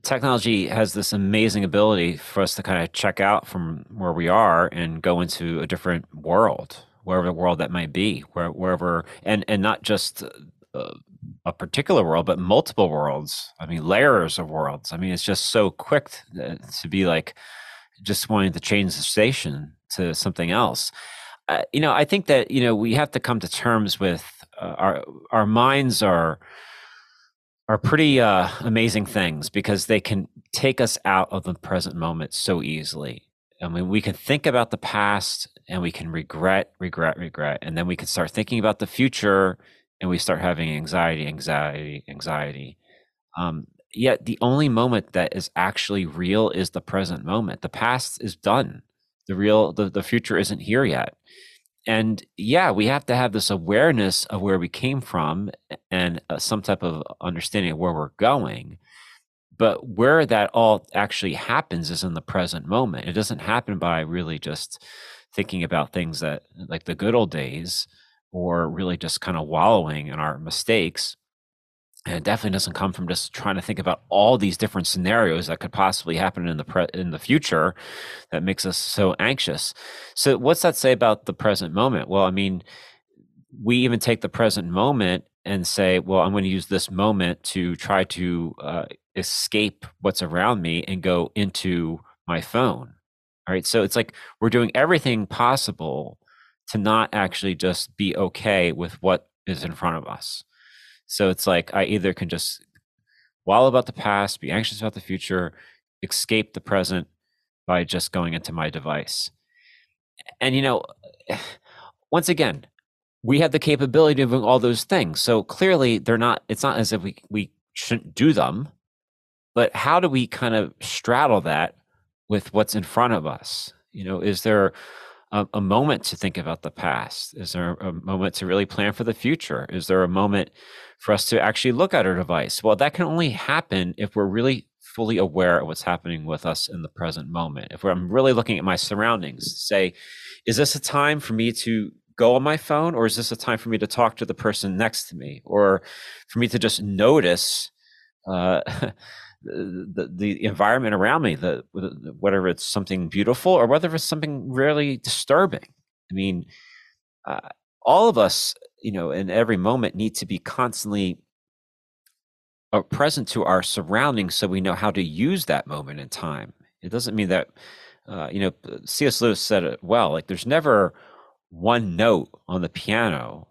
technology has this amazing ability for us to kind of check out from where we are and go into a different world, wherever the world that might be, where, wherever, and and not just uh, a particular world, but multiple worlds. I mean, layers of worlds. I mean, it's just so quick to, to be like just wanting to change the station to something else. Uh, you know, I think that you know we have to come to terms with uh, our our minds are are pretty uh, amazing things because they can take us out of the present moment so easily. I mean, we can think about the past and we can regret, regret, regret. And then we can start thinking about the future and we start having anxiety, anxiety, anxiety. Um, yet the only moment that is actually real is the present moment. The past is done. The real, the, the future isn't here yet and yeah, we have to have this awareness of where we came from and uh, some type of understanding of where we're going. But where that all actually happens is in the present moment. It doesn't happen by really just thinking about things that, like the good old days, or really just kind of wallowing in our mistakes and it definitely doesn't come from just trying to think about all these different scenarios that could possibly happen in the pre- in the future that makes us so anxious. So what's that say about the present moment? Well i mean we even take the present moment and say well i'm going to use this moment to try to uh, escape what's around me and go into my phone. All right? So it's like we're doing everything possible to not actually just be okay with what is in front of us so it's like I either can just wallow about the past, be anxious about the future, escape the present by just going into my device. And you know, once again, we have the capability of doing all those things. So clearly they're not it's not as if we we shouldn't do them. But how do we kind of straddle that with what's in front of us? You know, is there a, a, moment to think about the past? Is there a moment to really plan for the future? Is there a moment for us to actually look at our device? Well, that can only happen if we're really fully aware of what's happening with us in the present moment. If I'm really looking at my surroundings, say, is this a time for me to go on my phone or is this a time for me to talk to the person next to me or for me to just notice uh, the, the environment around me, the, whether it's something beautiful or whether it's something really disturbing. I mean, uh, all of us you know, in every moment need to be constantly uh, present to our surroundings so we know how to use that moment in time. It doesn't mean that, uh, you know, C.S. Lewis said it well like, there's never one note on the piano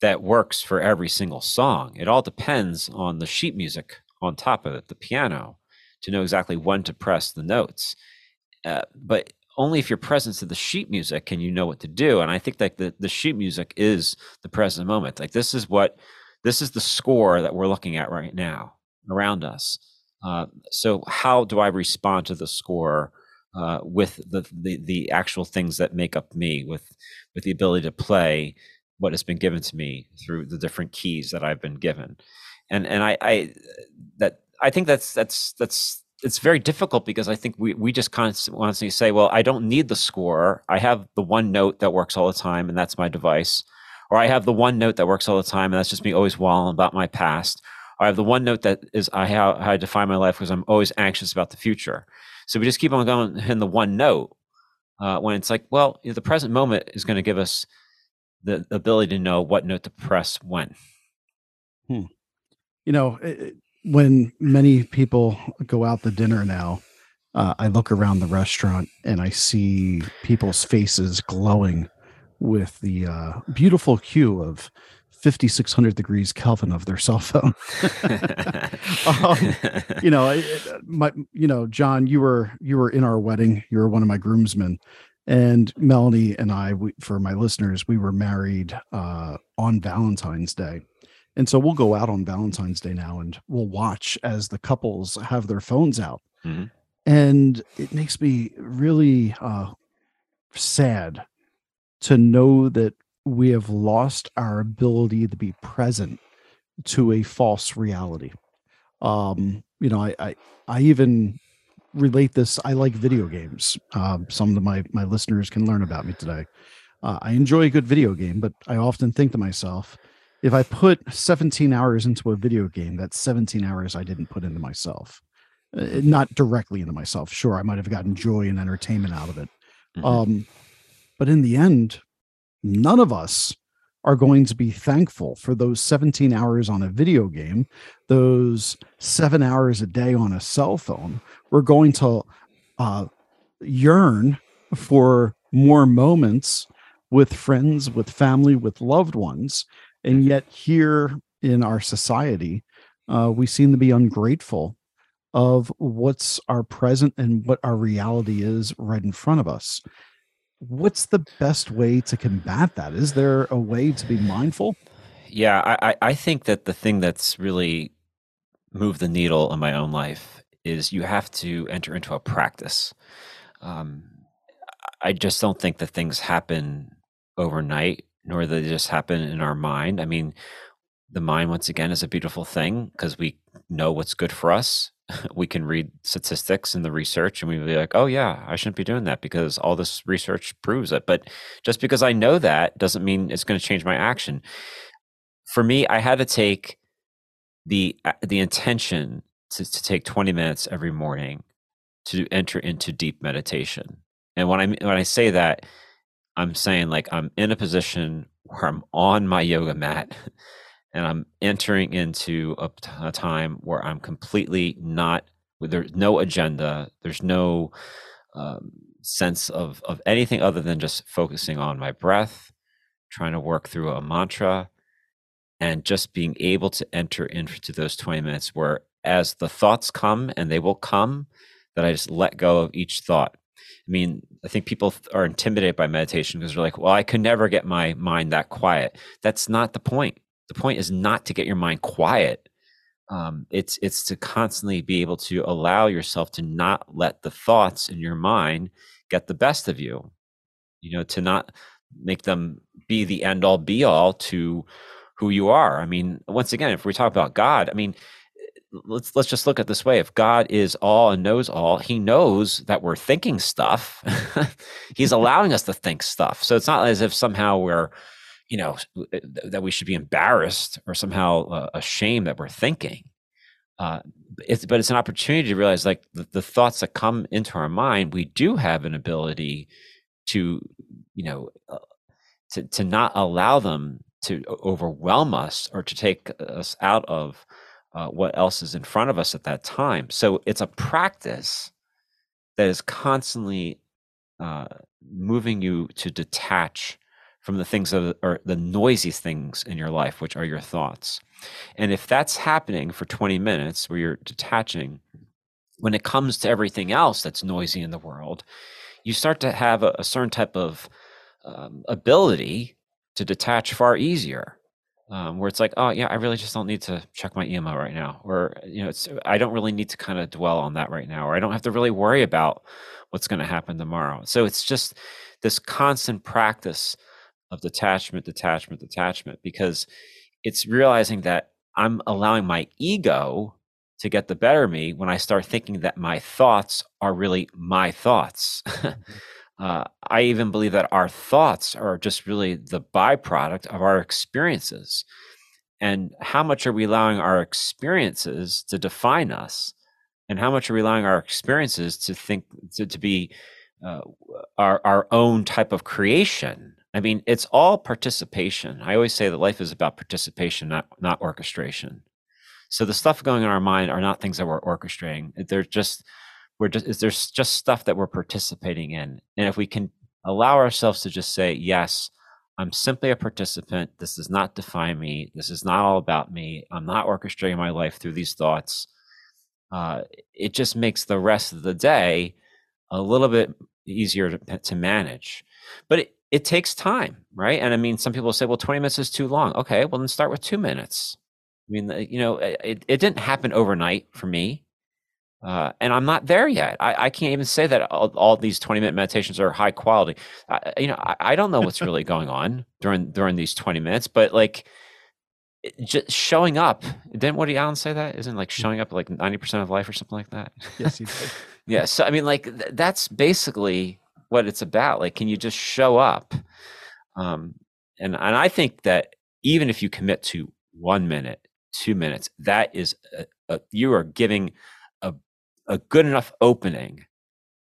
that works for every single song. It all depends on the sheet music on top of it, the piano, to know exactly when to press the notes. Uh, but only if you're present to the sheet music can you know what to do. And I think that the, the sheet music is the present moment. Like this is what this is the score that we're looking at right now around us. Uh, so how do I respond to the score uh, with the, the the actual things that make up me, with with the ability to play what has been given to me through the different keys that I've been given, and and I, I that I think that's that's that's it's very difficult because I think we, we just constantly say, well, I don't need the score. I have the one note that works all the time, and that's my device. or I have the one note that works all the time, and that's just me always walling about my past. Or I have the one note that is I how, how I define my life because I'm always anxious about the future. So we just keep on going in the one note uh, when it's like, well, the present moment is going to give us the ability to know what note to press when. Hmm. You know, it, when many people go out to dinner now, uh, I look around the restaurant and I see people's faces glowing with the uh, beautiful hue of 5600 degrees Kelvin of their cell phone. um, you know, my, you know, John, you were, you were in our wedding. You were one of my groomsmen and Melanie and I, we, for my listeners, we were married uh, on Valentine's Day. And so we'll go out on Valentine's Day now and we'll watch as the couples have their phones out. Mm-hmm. And it makes me really uh, sad to know that we have lost our ability to be present to a false reality. Um, you know, I, I, I even relate this. I like video games. Um, some of my my listeners can learn about me today. Uh, I enjoy a good video game, but I often think to myself, if I put 17 hours into a video game, that's 17 hours I didn't put into myself. Uh, not directly into myself. Sure, I might have gotten joy and entertainment out of it. Mm-hmm. Um, but in the end, none of us are going to be thankful for those 17 hours on a video game, those seven hours a day on a cell phone. We're going to uh, yearn for more moments with friends, with family, with loved ones. And yet, here in our society, uh, we seem to be ungrateful of what's our present and what our reality is right in front of us what's the best way to combat that? Is there a way to be mindful? Yeah, I, I think that the thing that's really moved the needle in my own life is you have to enter into a practice. Um, I just don't think that things happen overnight, nor they just happen in our mind. I mean, the mind, once again, is a beautiful thing because we know what's good for us we can read statistics and the research and we be like, oh, yeah, I shouldn't be doing that because all this research proves it. But just because I know that doesn't mean it's going to change my action. For me, I had to take the uh, the intention to, to take 20 minutes every morning to enter into deep meditation. And when I when I say that, I'm saying like I'm in a position where I'm on my yoga mat and I'm entering into a, a time where I'm completely not. There's no agenda. There's no um, sense of of anything other than just focusing on my breath, trying to work through a mantra, and just being able to enter into those 20 minutes where, as the thoughts come, and they will come, that I just let go of each thought. I mean, I think people are intimidated by meditation because they're like, well, I could never get my mind that quiet. That's not the point. The point is not to get your mind quiet. Um, it's it's to constantly be able to allow yourself to not let the thoughts in your mind get the best of you. You know to not make them be the end all be all to who you are. I mean once again if we talk about god i mean let's let's just look at this way. If god is all and knows all he knows that we're thinking stuff. He's allowing us to think stuff. So it's not as if somehow we're you know that we should be embarrassed or somehow uh, ashamed that we're thinking. Uh, it's but it's an opportunity to realize like the, the, thoughts that come into our mind we do have an ability to you know uh, to to not allow them to overwhelm us or to take us out of uh, what else is in front of us at that time so it's a practice that is constantly uh, moving you to detach from the things that are the noisy things in your life, which are your thoughts. And if that's happening for 20 minutes where you're detaching, when it comes to everything else that's noisy in the world, you start to have a, a certain type of um, ability to detach far easier. Um, where it's like, oh yeah, I really just don't need to check my email right now, or you know, it's I don't really need to kind of dwell on that right now, or I don't have to really worry about what's going to happen tomorrow. So it's just this constant practice of detachment, detachment, detachment, because it's realizing that I'm allowing my ego to get the better of me when I start thinking that my thoughts are really my thoughts. Uh, I even believe that our thoughts are just really the byproduct of our experiences. And how much are we allowing our experiences to define us? And how much are we allowing our experiences to think to, to be uh, our, our own type of creation? I mean, it's all participation. I always say that life is about participation, not not orchestration. So the stuff going in our mind are not things that we're orchestrating. They're just we're just is there's just stuff that we're participating in. And if we can allow ourselves to just say, yes, I'm simply a participant. This does not define me. This is not all about me. I'm not orchestrating my life through these thoughts. Uh, it just makes the rest of the day a little bit easier to, to manage. But it, it takes time, right? And I mean, some people say, well, 20 minutes is too long. Okay, well, then start with two minutes. I mean, you know, it, it didn't happen overnight for me. Uh, and I'm not there yet. I, I can't even say that all, all, these 20 minute meditations are high quality. I, you know, I, I don't know what's really going on during during these 20 minutes, but like just showing up. Didn't Woody Allen say that? Isn't like showing up like 90% of life or something like that? Yes, he did. yeah. So I mean, like th- that's basically what it's about. Like, can you just show up? Um, and and I think that even if you commit to one minute, two minutes. That is, a, a, you are giving a, good enough opening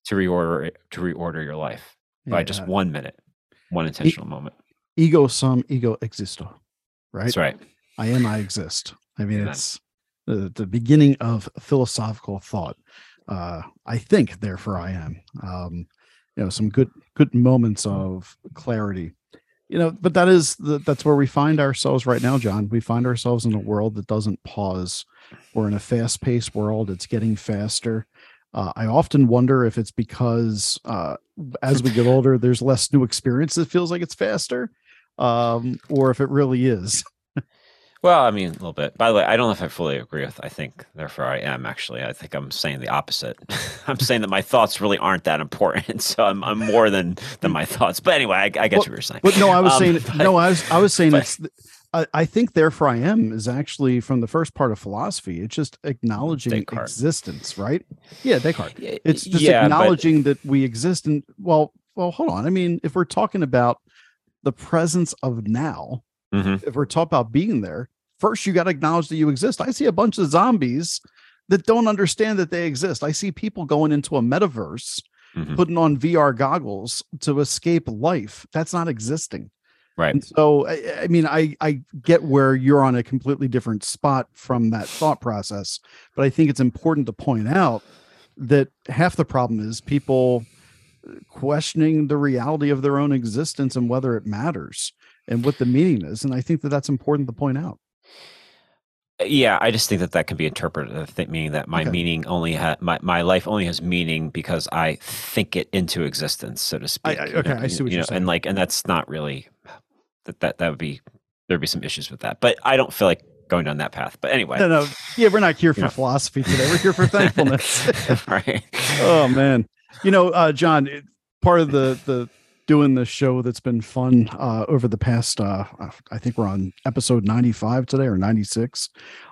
to reorder to reorder your life by yeah. just one minute, one intentional e- moment. Ego sum, ego existo, right? That's right. I am, I exist. I mean, Amen. it's the, the beginning of philosophical thought. Uh, I think, therefore, I am. Um, you know, some good good moments of clarity you know but that is the, that's where we find ourselves right now john. We find ourselves in a world that doesn't pause. We're in a fast-paced world. It's getting faster. Uh, i often wonder if it's because uh, as we get older there's less new experience that feels like it's faster um, or if it really is well, I mean, a little bit. By the way, I don't know if I fully agree with. I think, therefore, I am actually. I think I'm saying the opposite. I'm saying that my thoughts really aren't that important. So I'm, I'm more than than my thoughts. But anyway, I, I get well, what you're saying. But no, I was um, saying but, no. I was I was saying but, it's. I, I think therefore I am is actually from the first part of philosophy. It's just acknowledging Descartes. existence, right? Yeah, Descartes. It's just yeah, acknowledging but, that we exist. And well, well, hold on. I mean, if we're talking about the presence of now, mm-hmm. if we're talking about being there, first you got to acknowledge that you exist. I see a bunch of zombies that don't understand that they exist. I see people going into a metaverse, mm-hmm. putting on VR goggles to escape life. That's not existing. Right. And so, I, I, mean, I I get where you're on a completely different spot from that thought process, but I think it's important to point out that half the problem is people questioning the reality of their own existence and whether it matters and what the meaning is. And I think that that's important to point out. Yeah, I just think that that can be interpreted, I meaning that my okay. meaning only ha- my my life only has meaning because I think it into existence, so to speak. I, I, okay, know, I see what you are know, saying. and like, and that's not really that that that would be there'd be some issues with that, but I don't feel like going down that path. But anyway, no, no, yeah, we're not here for philosophy today. We're here for thankfulness. right. Oh man, you know, uh, John, part of the the doing this show that's been fun uh, over the past uh, i think we're on episode 95 today or 96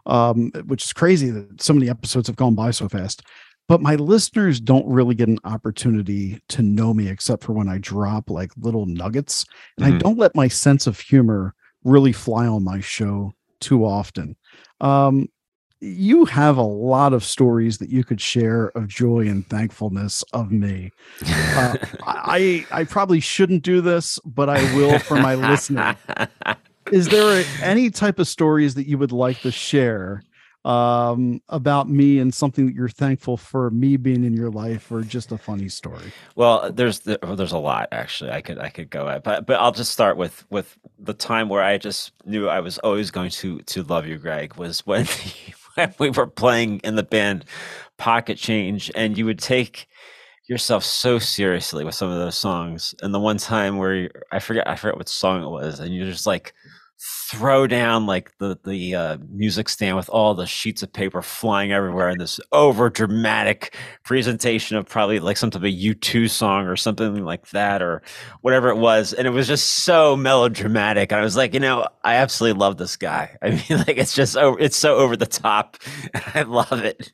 um, which is crazy that so many episodes have gone by so fast. But my listeners don't really get an opportunity to know me except for when i drop like little nuggets. And mm-hmm. i don't let my sense of humor really fly on my show too often. Um, you have a lot of stories that you could share of joy and thankfulness of me. Uh, I I probably shouldn't do this, but I will for my listener. Is there a, any type of stories that you would like to share um, about me and something that you're thankful for me being in your life, or just a funny story? Well, there's the, there's a lot actually. I could I could go at, but but I'll just start with with the time where I just knew I was always going to to love you, Greg. Was when when we were playing in the band Pocket Change, and you would take yourself so seriously with some of those songs. And the one time where I forget, I forget what song it was, and you're just like throw down like the the uh, music stand with all the sheets of paper flying everywhere and this over dramatic presentation of probably like some type of U2 song or something like that or whatever it was and it was just so melodramatic. I was like you know I absolutely love this guy. I mean like it's just over it's so over the top. I love it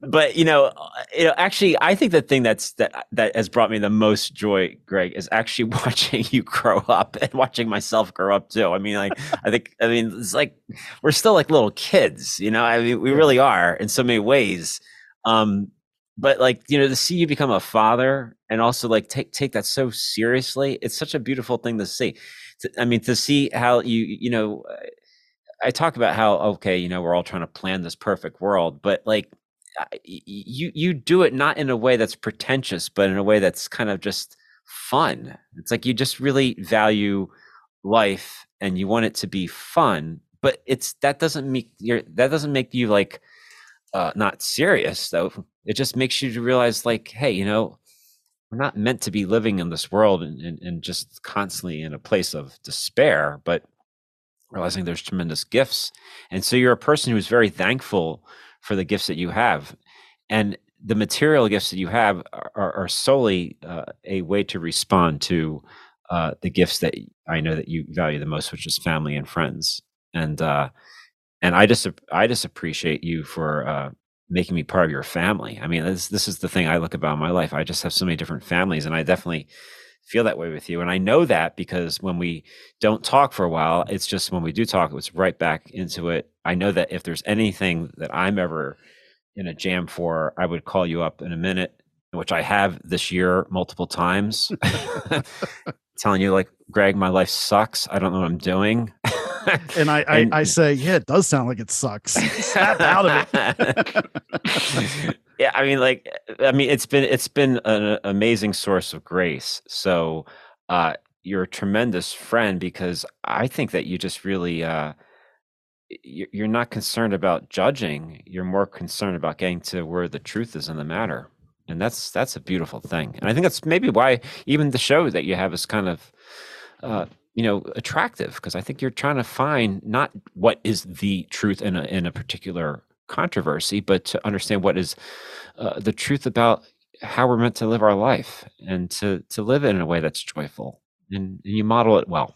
but you know, you know, actually, I think the thing that's that that has brought me the most joy, Greg, is actually watching you grow up and watching myself grow up too. I mean, like, I think, I mean, it's like we're still like little kids, you know. I mean, we really are in so many ways. Um, but like, you know, to see you become a father and also like take take that so seriously, it's such a beautiful thing to see. I mean, to see how you, you know, I talk about how okay, you know, we're all trying to plan this perfect world, but like you you do it not in a way that's pretentious, but in a way that's kind of just fun. It's like you just really value life and you want it to be fun, but it's that doesn't make your that doesn't make you like uh not serious though. It just makes you realize like, hey, you know, we're not meant to be living in this world and, and, and just constantly in a place of despair, but realizing there's tremendous gifts. And so you're a person who's very thankful for the gifts that you have. And the material gifts that you have are, are solely uh, a way to respond to uh, the gifts that I know that you value the most, which is family and friends. And uh, and I just I just appreciate you for uh, making me part of your family. I mean, this this is the thing I look about in my life. I just have so many different families, and I definitely feel that way with you. And I know that because when we don't talk for a while, it's just when we do talk, it's right back into it. I know that if there's anything that I'm ever in a jam for, I would call you up in a minute, which I have this year multiple times, telling you, like, Greg, my life sucks. I don't know what I'm doing. and I, I, and, I, say, yeah, it does sound like it sucks. Snap out of it. yeah, I mean, like, I mean, it's been it's been an amazing source of grace. So, uh, you're a tremendous friend because I think that you just really, uh, you're not concerned about judging. You're more concerned about getting to where the truth is in the matter, and that's that's a beautiful thing. And I think that's maybe why even the show that you have is kind of. Uh, you know attractive because i think you're trying to find not what is the truth in a in a particular controversy but to understand what is uh, the truth about how we're meant to live our life and to to live it in a way that's joyful and, and you model it well.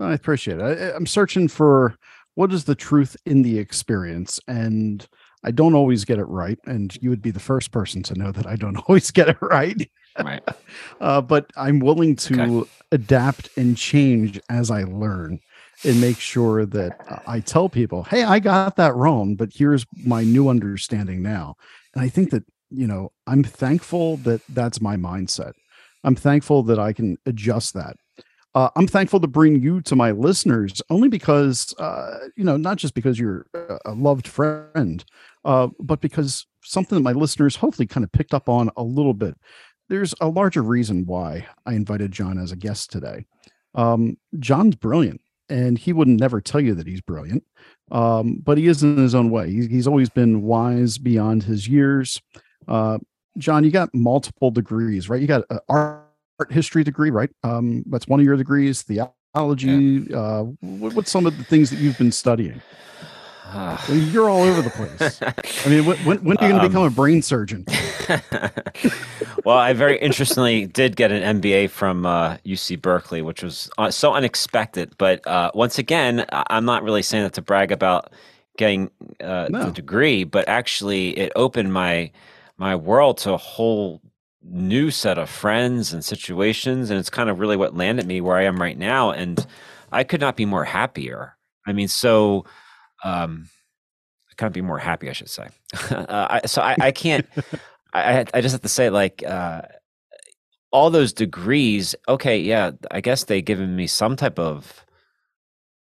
I appreciate it. I, i'm searching for what is the truth in the experience and i don't always get it right and you would be the first person to know that i don't always get it right. Right. Uh, but i'm willing to okay adapt and change as I learn and make sure that I tell people, hey, I got that wrong, but here's my new understanding now. And I think that, you know, I'm thankful that that's my mindset. I'm thankful that I can adjust that. Uh, I'm thankful to bring you to my listeners only because, uh, you know, not just because you're a loved friend, uh, but because something that my listeners hopefully kind of picked up on a little bit there's a larger reason why I invited John as a guest today. Um, John's brilliant, and he wouldn't never tell you that he's brilliant, um, but he is in his own way. He's, he's always been wise beyond his years. Uh, John, you got multiple degrees, right? You got an art history degree, right? Um, that's one of your degrees. Theology. Yeah. Uh, what, what's some of the things that you've been studying? You're all over the place. I mean, when, when, when are you going to um, become a brain surgeon? well, I very interestingly did get an MBA from uh, UC Berkeley, which was uh, so unexpected. But uh, once again, I'm not really saying that to brag about getting uh, no. the degree, but actually, it opened my my world to a whole new set of friends and situations, and it's kind of really what landed me where I am right now. And I could not be more happier. I mean, so um, kind of be more happy, I should say. uh, I, so I, I can't. I I just have to say, like, uh, all those degrees. Okay, yeah, I guess they've given me some type of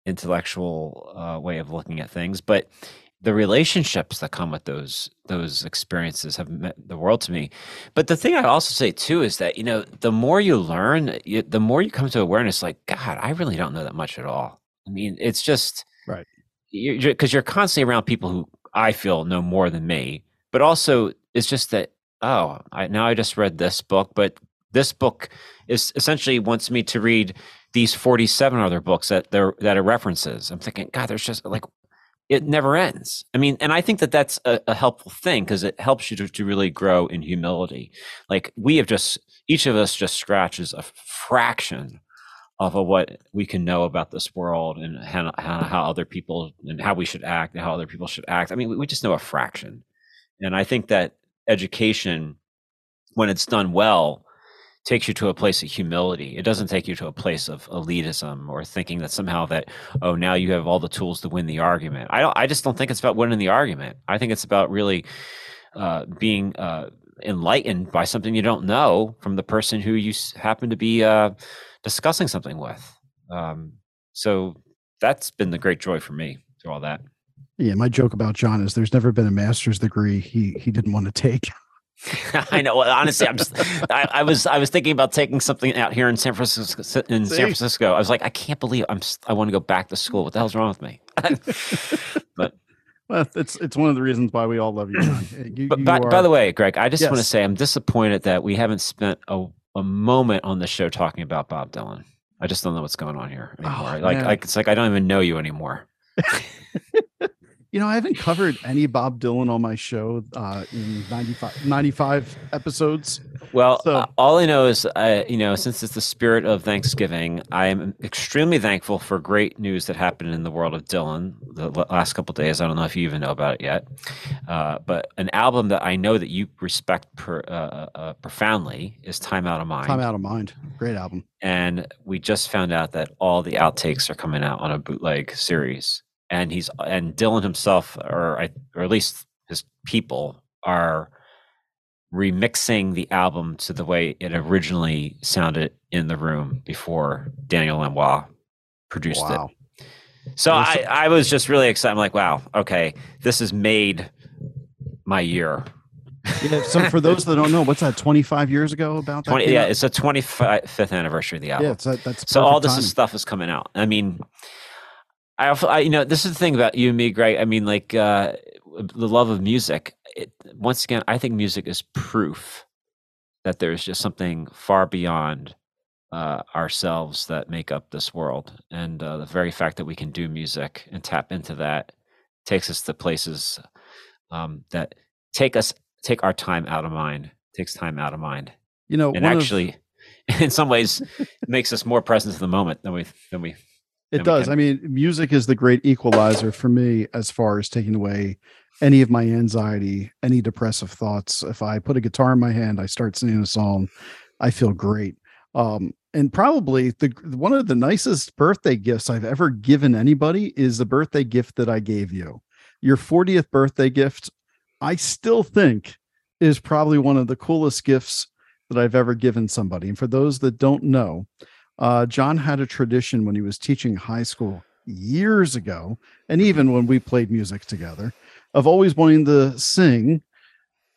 intellectual uh, way of looking at things, but the relationships that come with those those experiences have meant the world to me. But the thing I also say too is that you know the more you learn, you, the more you come to awareness. Like God, I really don't know that much at all. I mean, it's just right because you're, you're constantly around people who I feel know more than me, but also it's just that oh, I, now I just read this book, but this book is essentially wants me to read these 47 other books that there that are references. I'm thinking, God, there's just like it never ends. I mean, and I think that that's a, a helpful thing because it helps you to, to really grow in humility. Like we have just each of us just scratches a fraction off of what we can know about this world and how, how, other people and how we should act and how other people should act. I mean, we, we just know a fraction. And I think that education, when it's done well, takes you to a place of humility. It doesn't take you to a place of elitism or thinking that somehow that oh now you have all the tools to win the argument. I don't, I just don't think it's about winning the argument. I think it's about really uh, being uh, enlightened by something you don't know from the person who you happen to be uh, discussing something with. Um, so that's been the great joy for me through all that. Yeah, my joke about John is there's never been a master's degree he he didn't want to take. I know. Honestly, I'm just, I, I, was I was thinking about taking something out here in San Francisco. In See? San Francisco, I was like, I can't believe I'm. I want to go back to school. What the hell's wrong with me? but well, it's it's one of the reasons why we all love you. you but you by, are... by, the way, Greg, I just yes. want to say I'm disappointed that we haven't spent a, a moment on the show talking about Bob Dylan. I just don't know what's going on here oh, anymore. Oh, like, like it's like I don't even know you anymore. You know, I haven't covered any Bob Dylan on my show uh, in 95, 95 episodes. Well, so. uh, all I know is, uh, you know, since it's the spirit of Thanksgiving, I am extremely thankful for great news that happened in the world of Dylan the last couple days. I don't know if you even know about it yet, uh, but an album that I know that you respect per, uh, uh, profoundly is "Time Out of Mind." "Time Out of Mind," great album. And we just found out that all the outtakes are coming out on a bootleg series and he's and Dylan himself, or or at least his people, are remixing the album to the way it originally sounded in the room before Daniel Lanois produced wow. it. So I, I was just really excited. I'm like, wow, okay, this has made my year. yeah, so for those that don't know, what's that? Twenty five years ago about that? 20, yeah, it's a twenty fifth anniversary of the album. Yeah, that's so all this stuff is coming out. I mean, I, I, you know, this is the thing about you and me, Greg. I mean, like uh, the love of music. It, once again, I think music is proof that there's just something far beyond uh, ourselves that make up this world, and uh, the very fact that we can do music and tap into that takes us to places um, that take us take our time out of mind. Takes time out of mind. You know, and actually, of... in some ways, makes us more present in the moment than we than we it does. Can... I mean, music is the great equalizer for me as far as taking away any of my anxiety, any depressive thoughts. If I put a guitar in my hand, I start singing a song, I feel great. Um, and probably the one of the nicest birthday gifts I've ever given anybody is the birthday gift that I gave you. Your 40th birthday gift, I still think is probably one of the coolest gifts that I've ever given somebody. And for those that don't know, uh, John had a tradition when he was teaching high school years ago, and even when we played music together, of always wanting to sing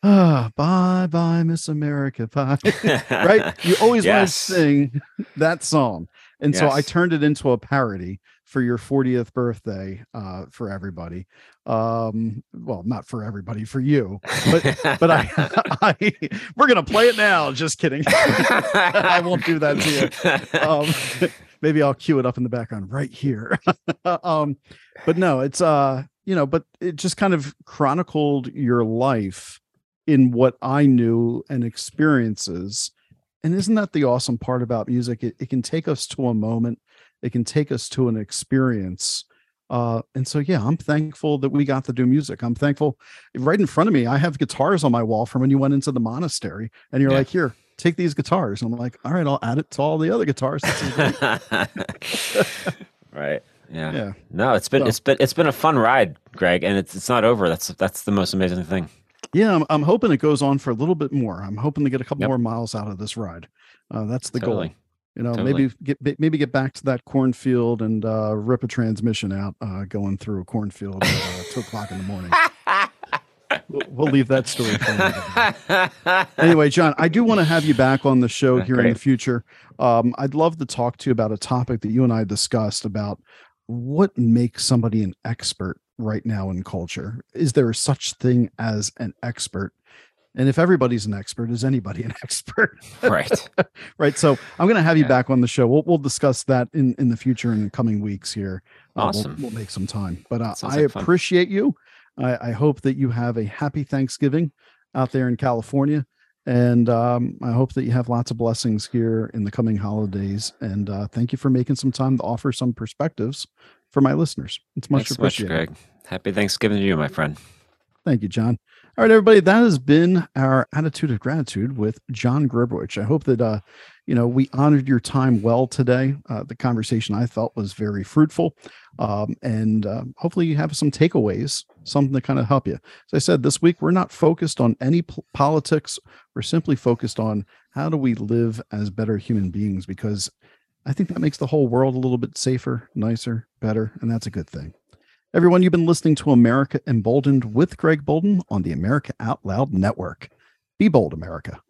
ah, bye bye Miss America, bye. right? You always yes. want to sing that song. And yes. so I turned it into a parody for your 40th birthday uh, for everybody. Um, well, not for everybody, for you, but but I, I we're gonna play it now. Just kidding. I won't do that to you. Um, maybe I'll cue it up in the background right here. um, but no, it's uh, you know, but it just kind of chronicled your life in what I knew and experiences. And isn't that the awesome part about music? It, it can take us to a moment it can take us to an experience uh, and so yeah i'm thankful that we got to do music. I'm thankful right in front of me i have guitars on my wall from when you went into the monastery and you're yeah. like here take these guitars. And i'm like all right i'll add it to all the other guitars. Right. Yeah. Yeah. No it's been so, it's been it's been a fun ride greg and it's it's not over. That's that's the most amazing thing. Yeah i'm, I'm hoping it goes on for a little bit more. I'm hoping to get a couple yep. more miles out of this ride. Uh, that's the totally. goal you know totally. maybe get maybe get back to that cornfield and uh, rip a transmission out uh, going through a cornfield at uh, two o'clock in the morning we'll, leave that story for anyway john i do want to have you back on the show here Great. in the future um, i'd love to talk to you about a topic that you and i discussed about what makes somebody an expert right now in culture is there such thing as an expert and if everybody's an expert, is anybody an expert? right. right. So I'm going to have you yeah. back on the show. We'll, we'll discuss that in, in the future in the coming weeks here. Awesome. Uh, we'll, we'll, make some time. But uh, I like appreciate you. I, I, hope that you have a happy Thanksgiving out there in California. And um, I hope that you have lots of blessings here in the coming holidays. And uh, thank you for making some time to offer some perspectives for my listeners. It's much Thanks appreciated. Much, Greg. Happy Thanksgiving to you, my friend. Thank you, John. All right, everybody, that has been our attitude of gratitude with John Gribowich. I hope that uh, you know we honored your time well today. Uh, the conversation I felt was very fruitful, um, and uh, hopefully you have some takeaways, something to kind of help you. As I said, this week we're not focused on any p- politics. We're simply focused on how do we live as better human beings because I think that makes the whole world a little bit safer, nicer, better, and that's a good thing. Everyone, you've been listening to America Emboldened with Greg Boulden on the America Out Loud Network. Be bold, America.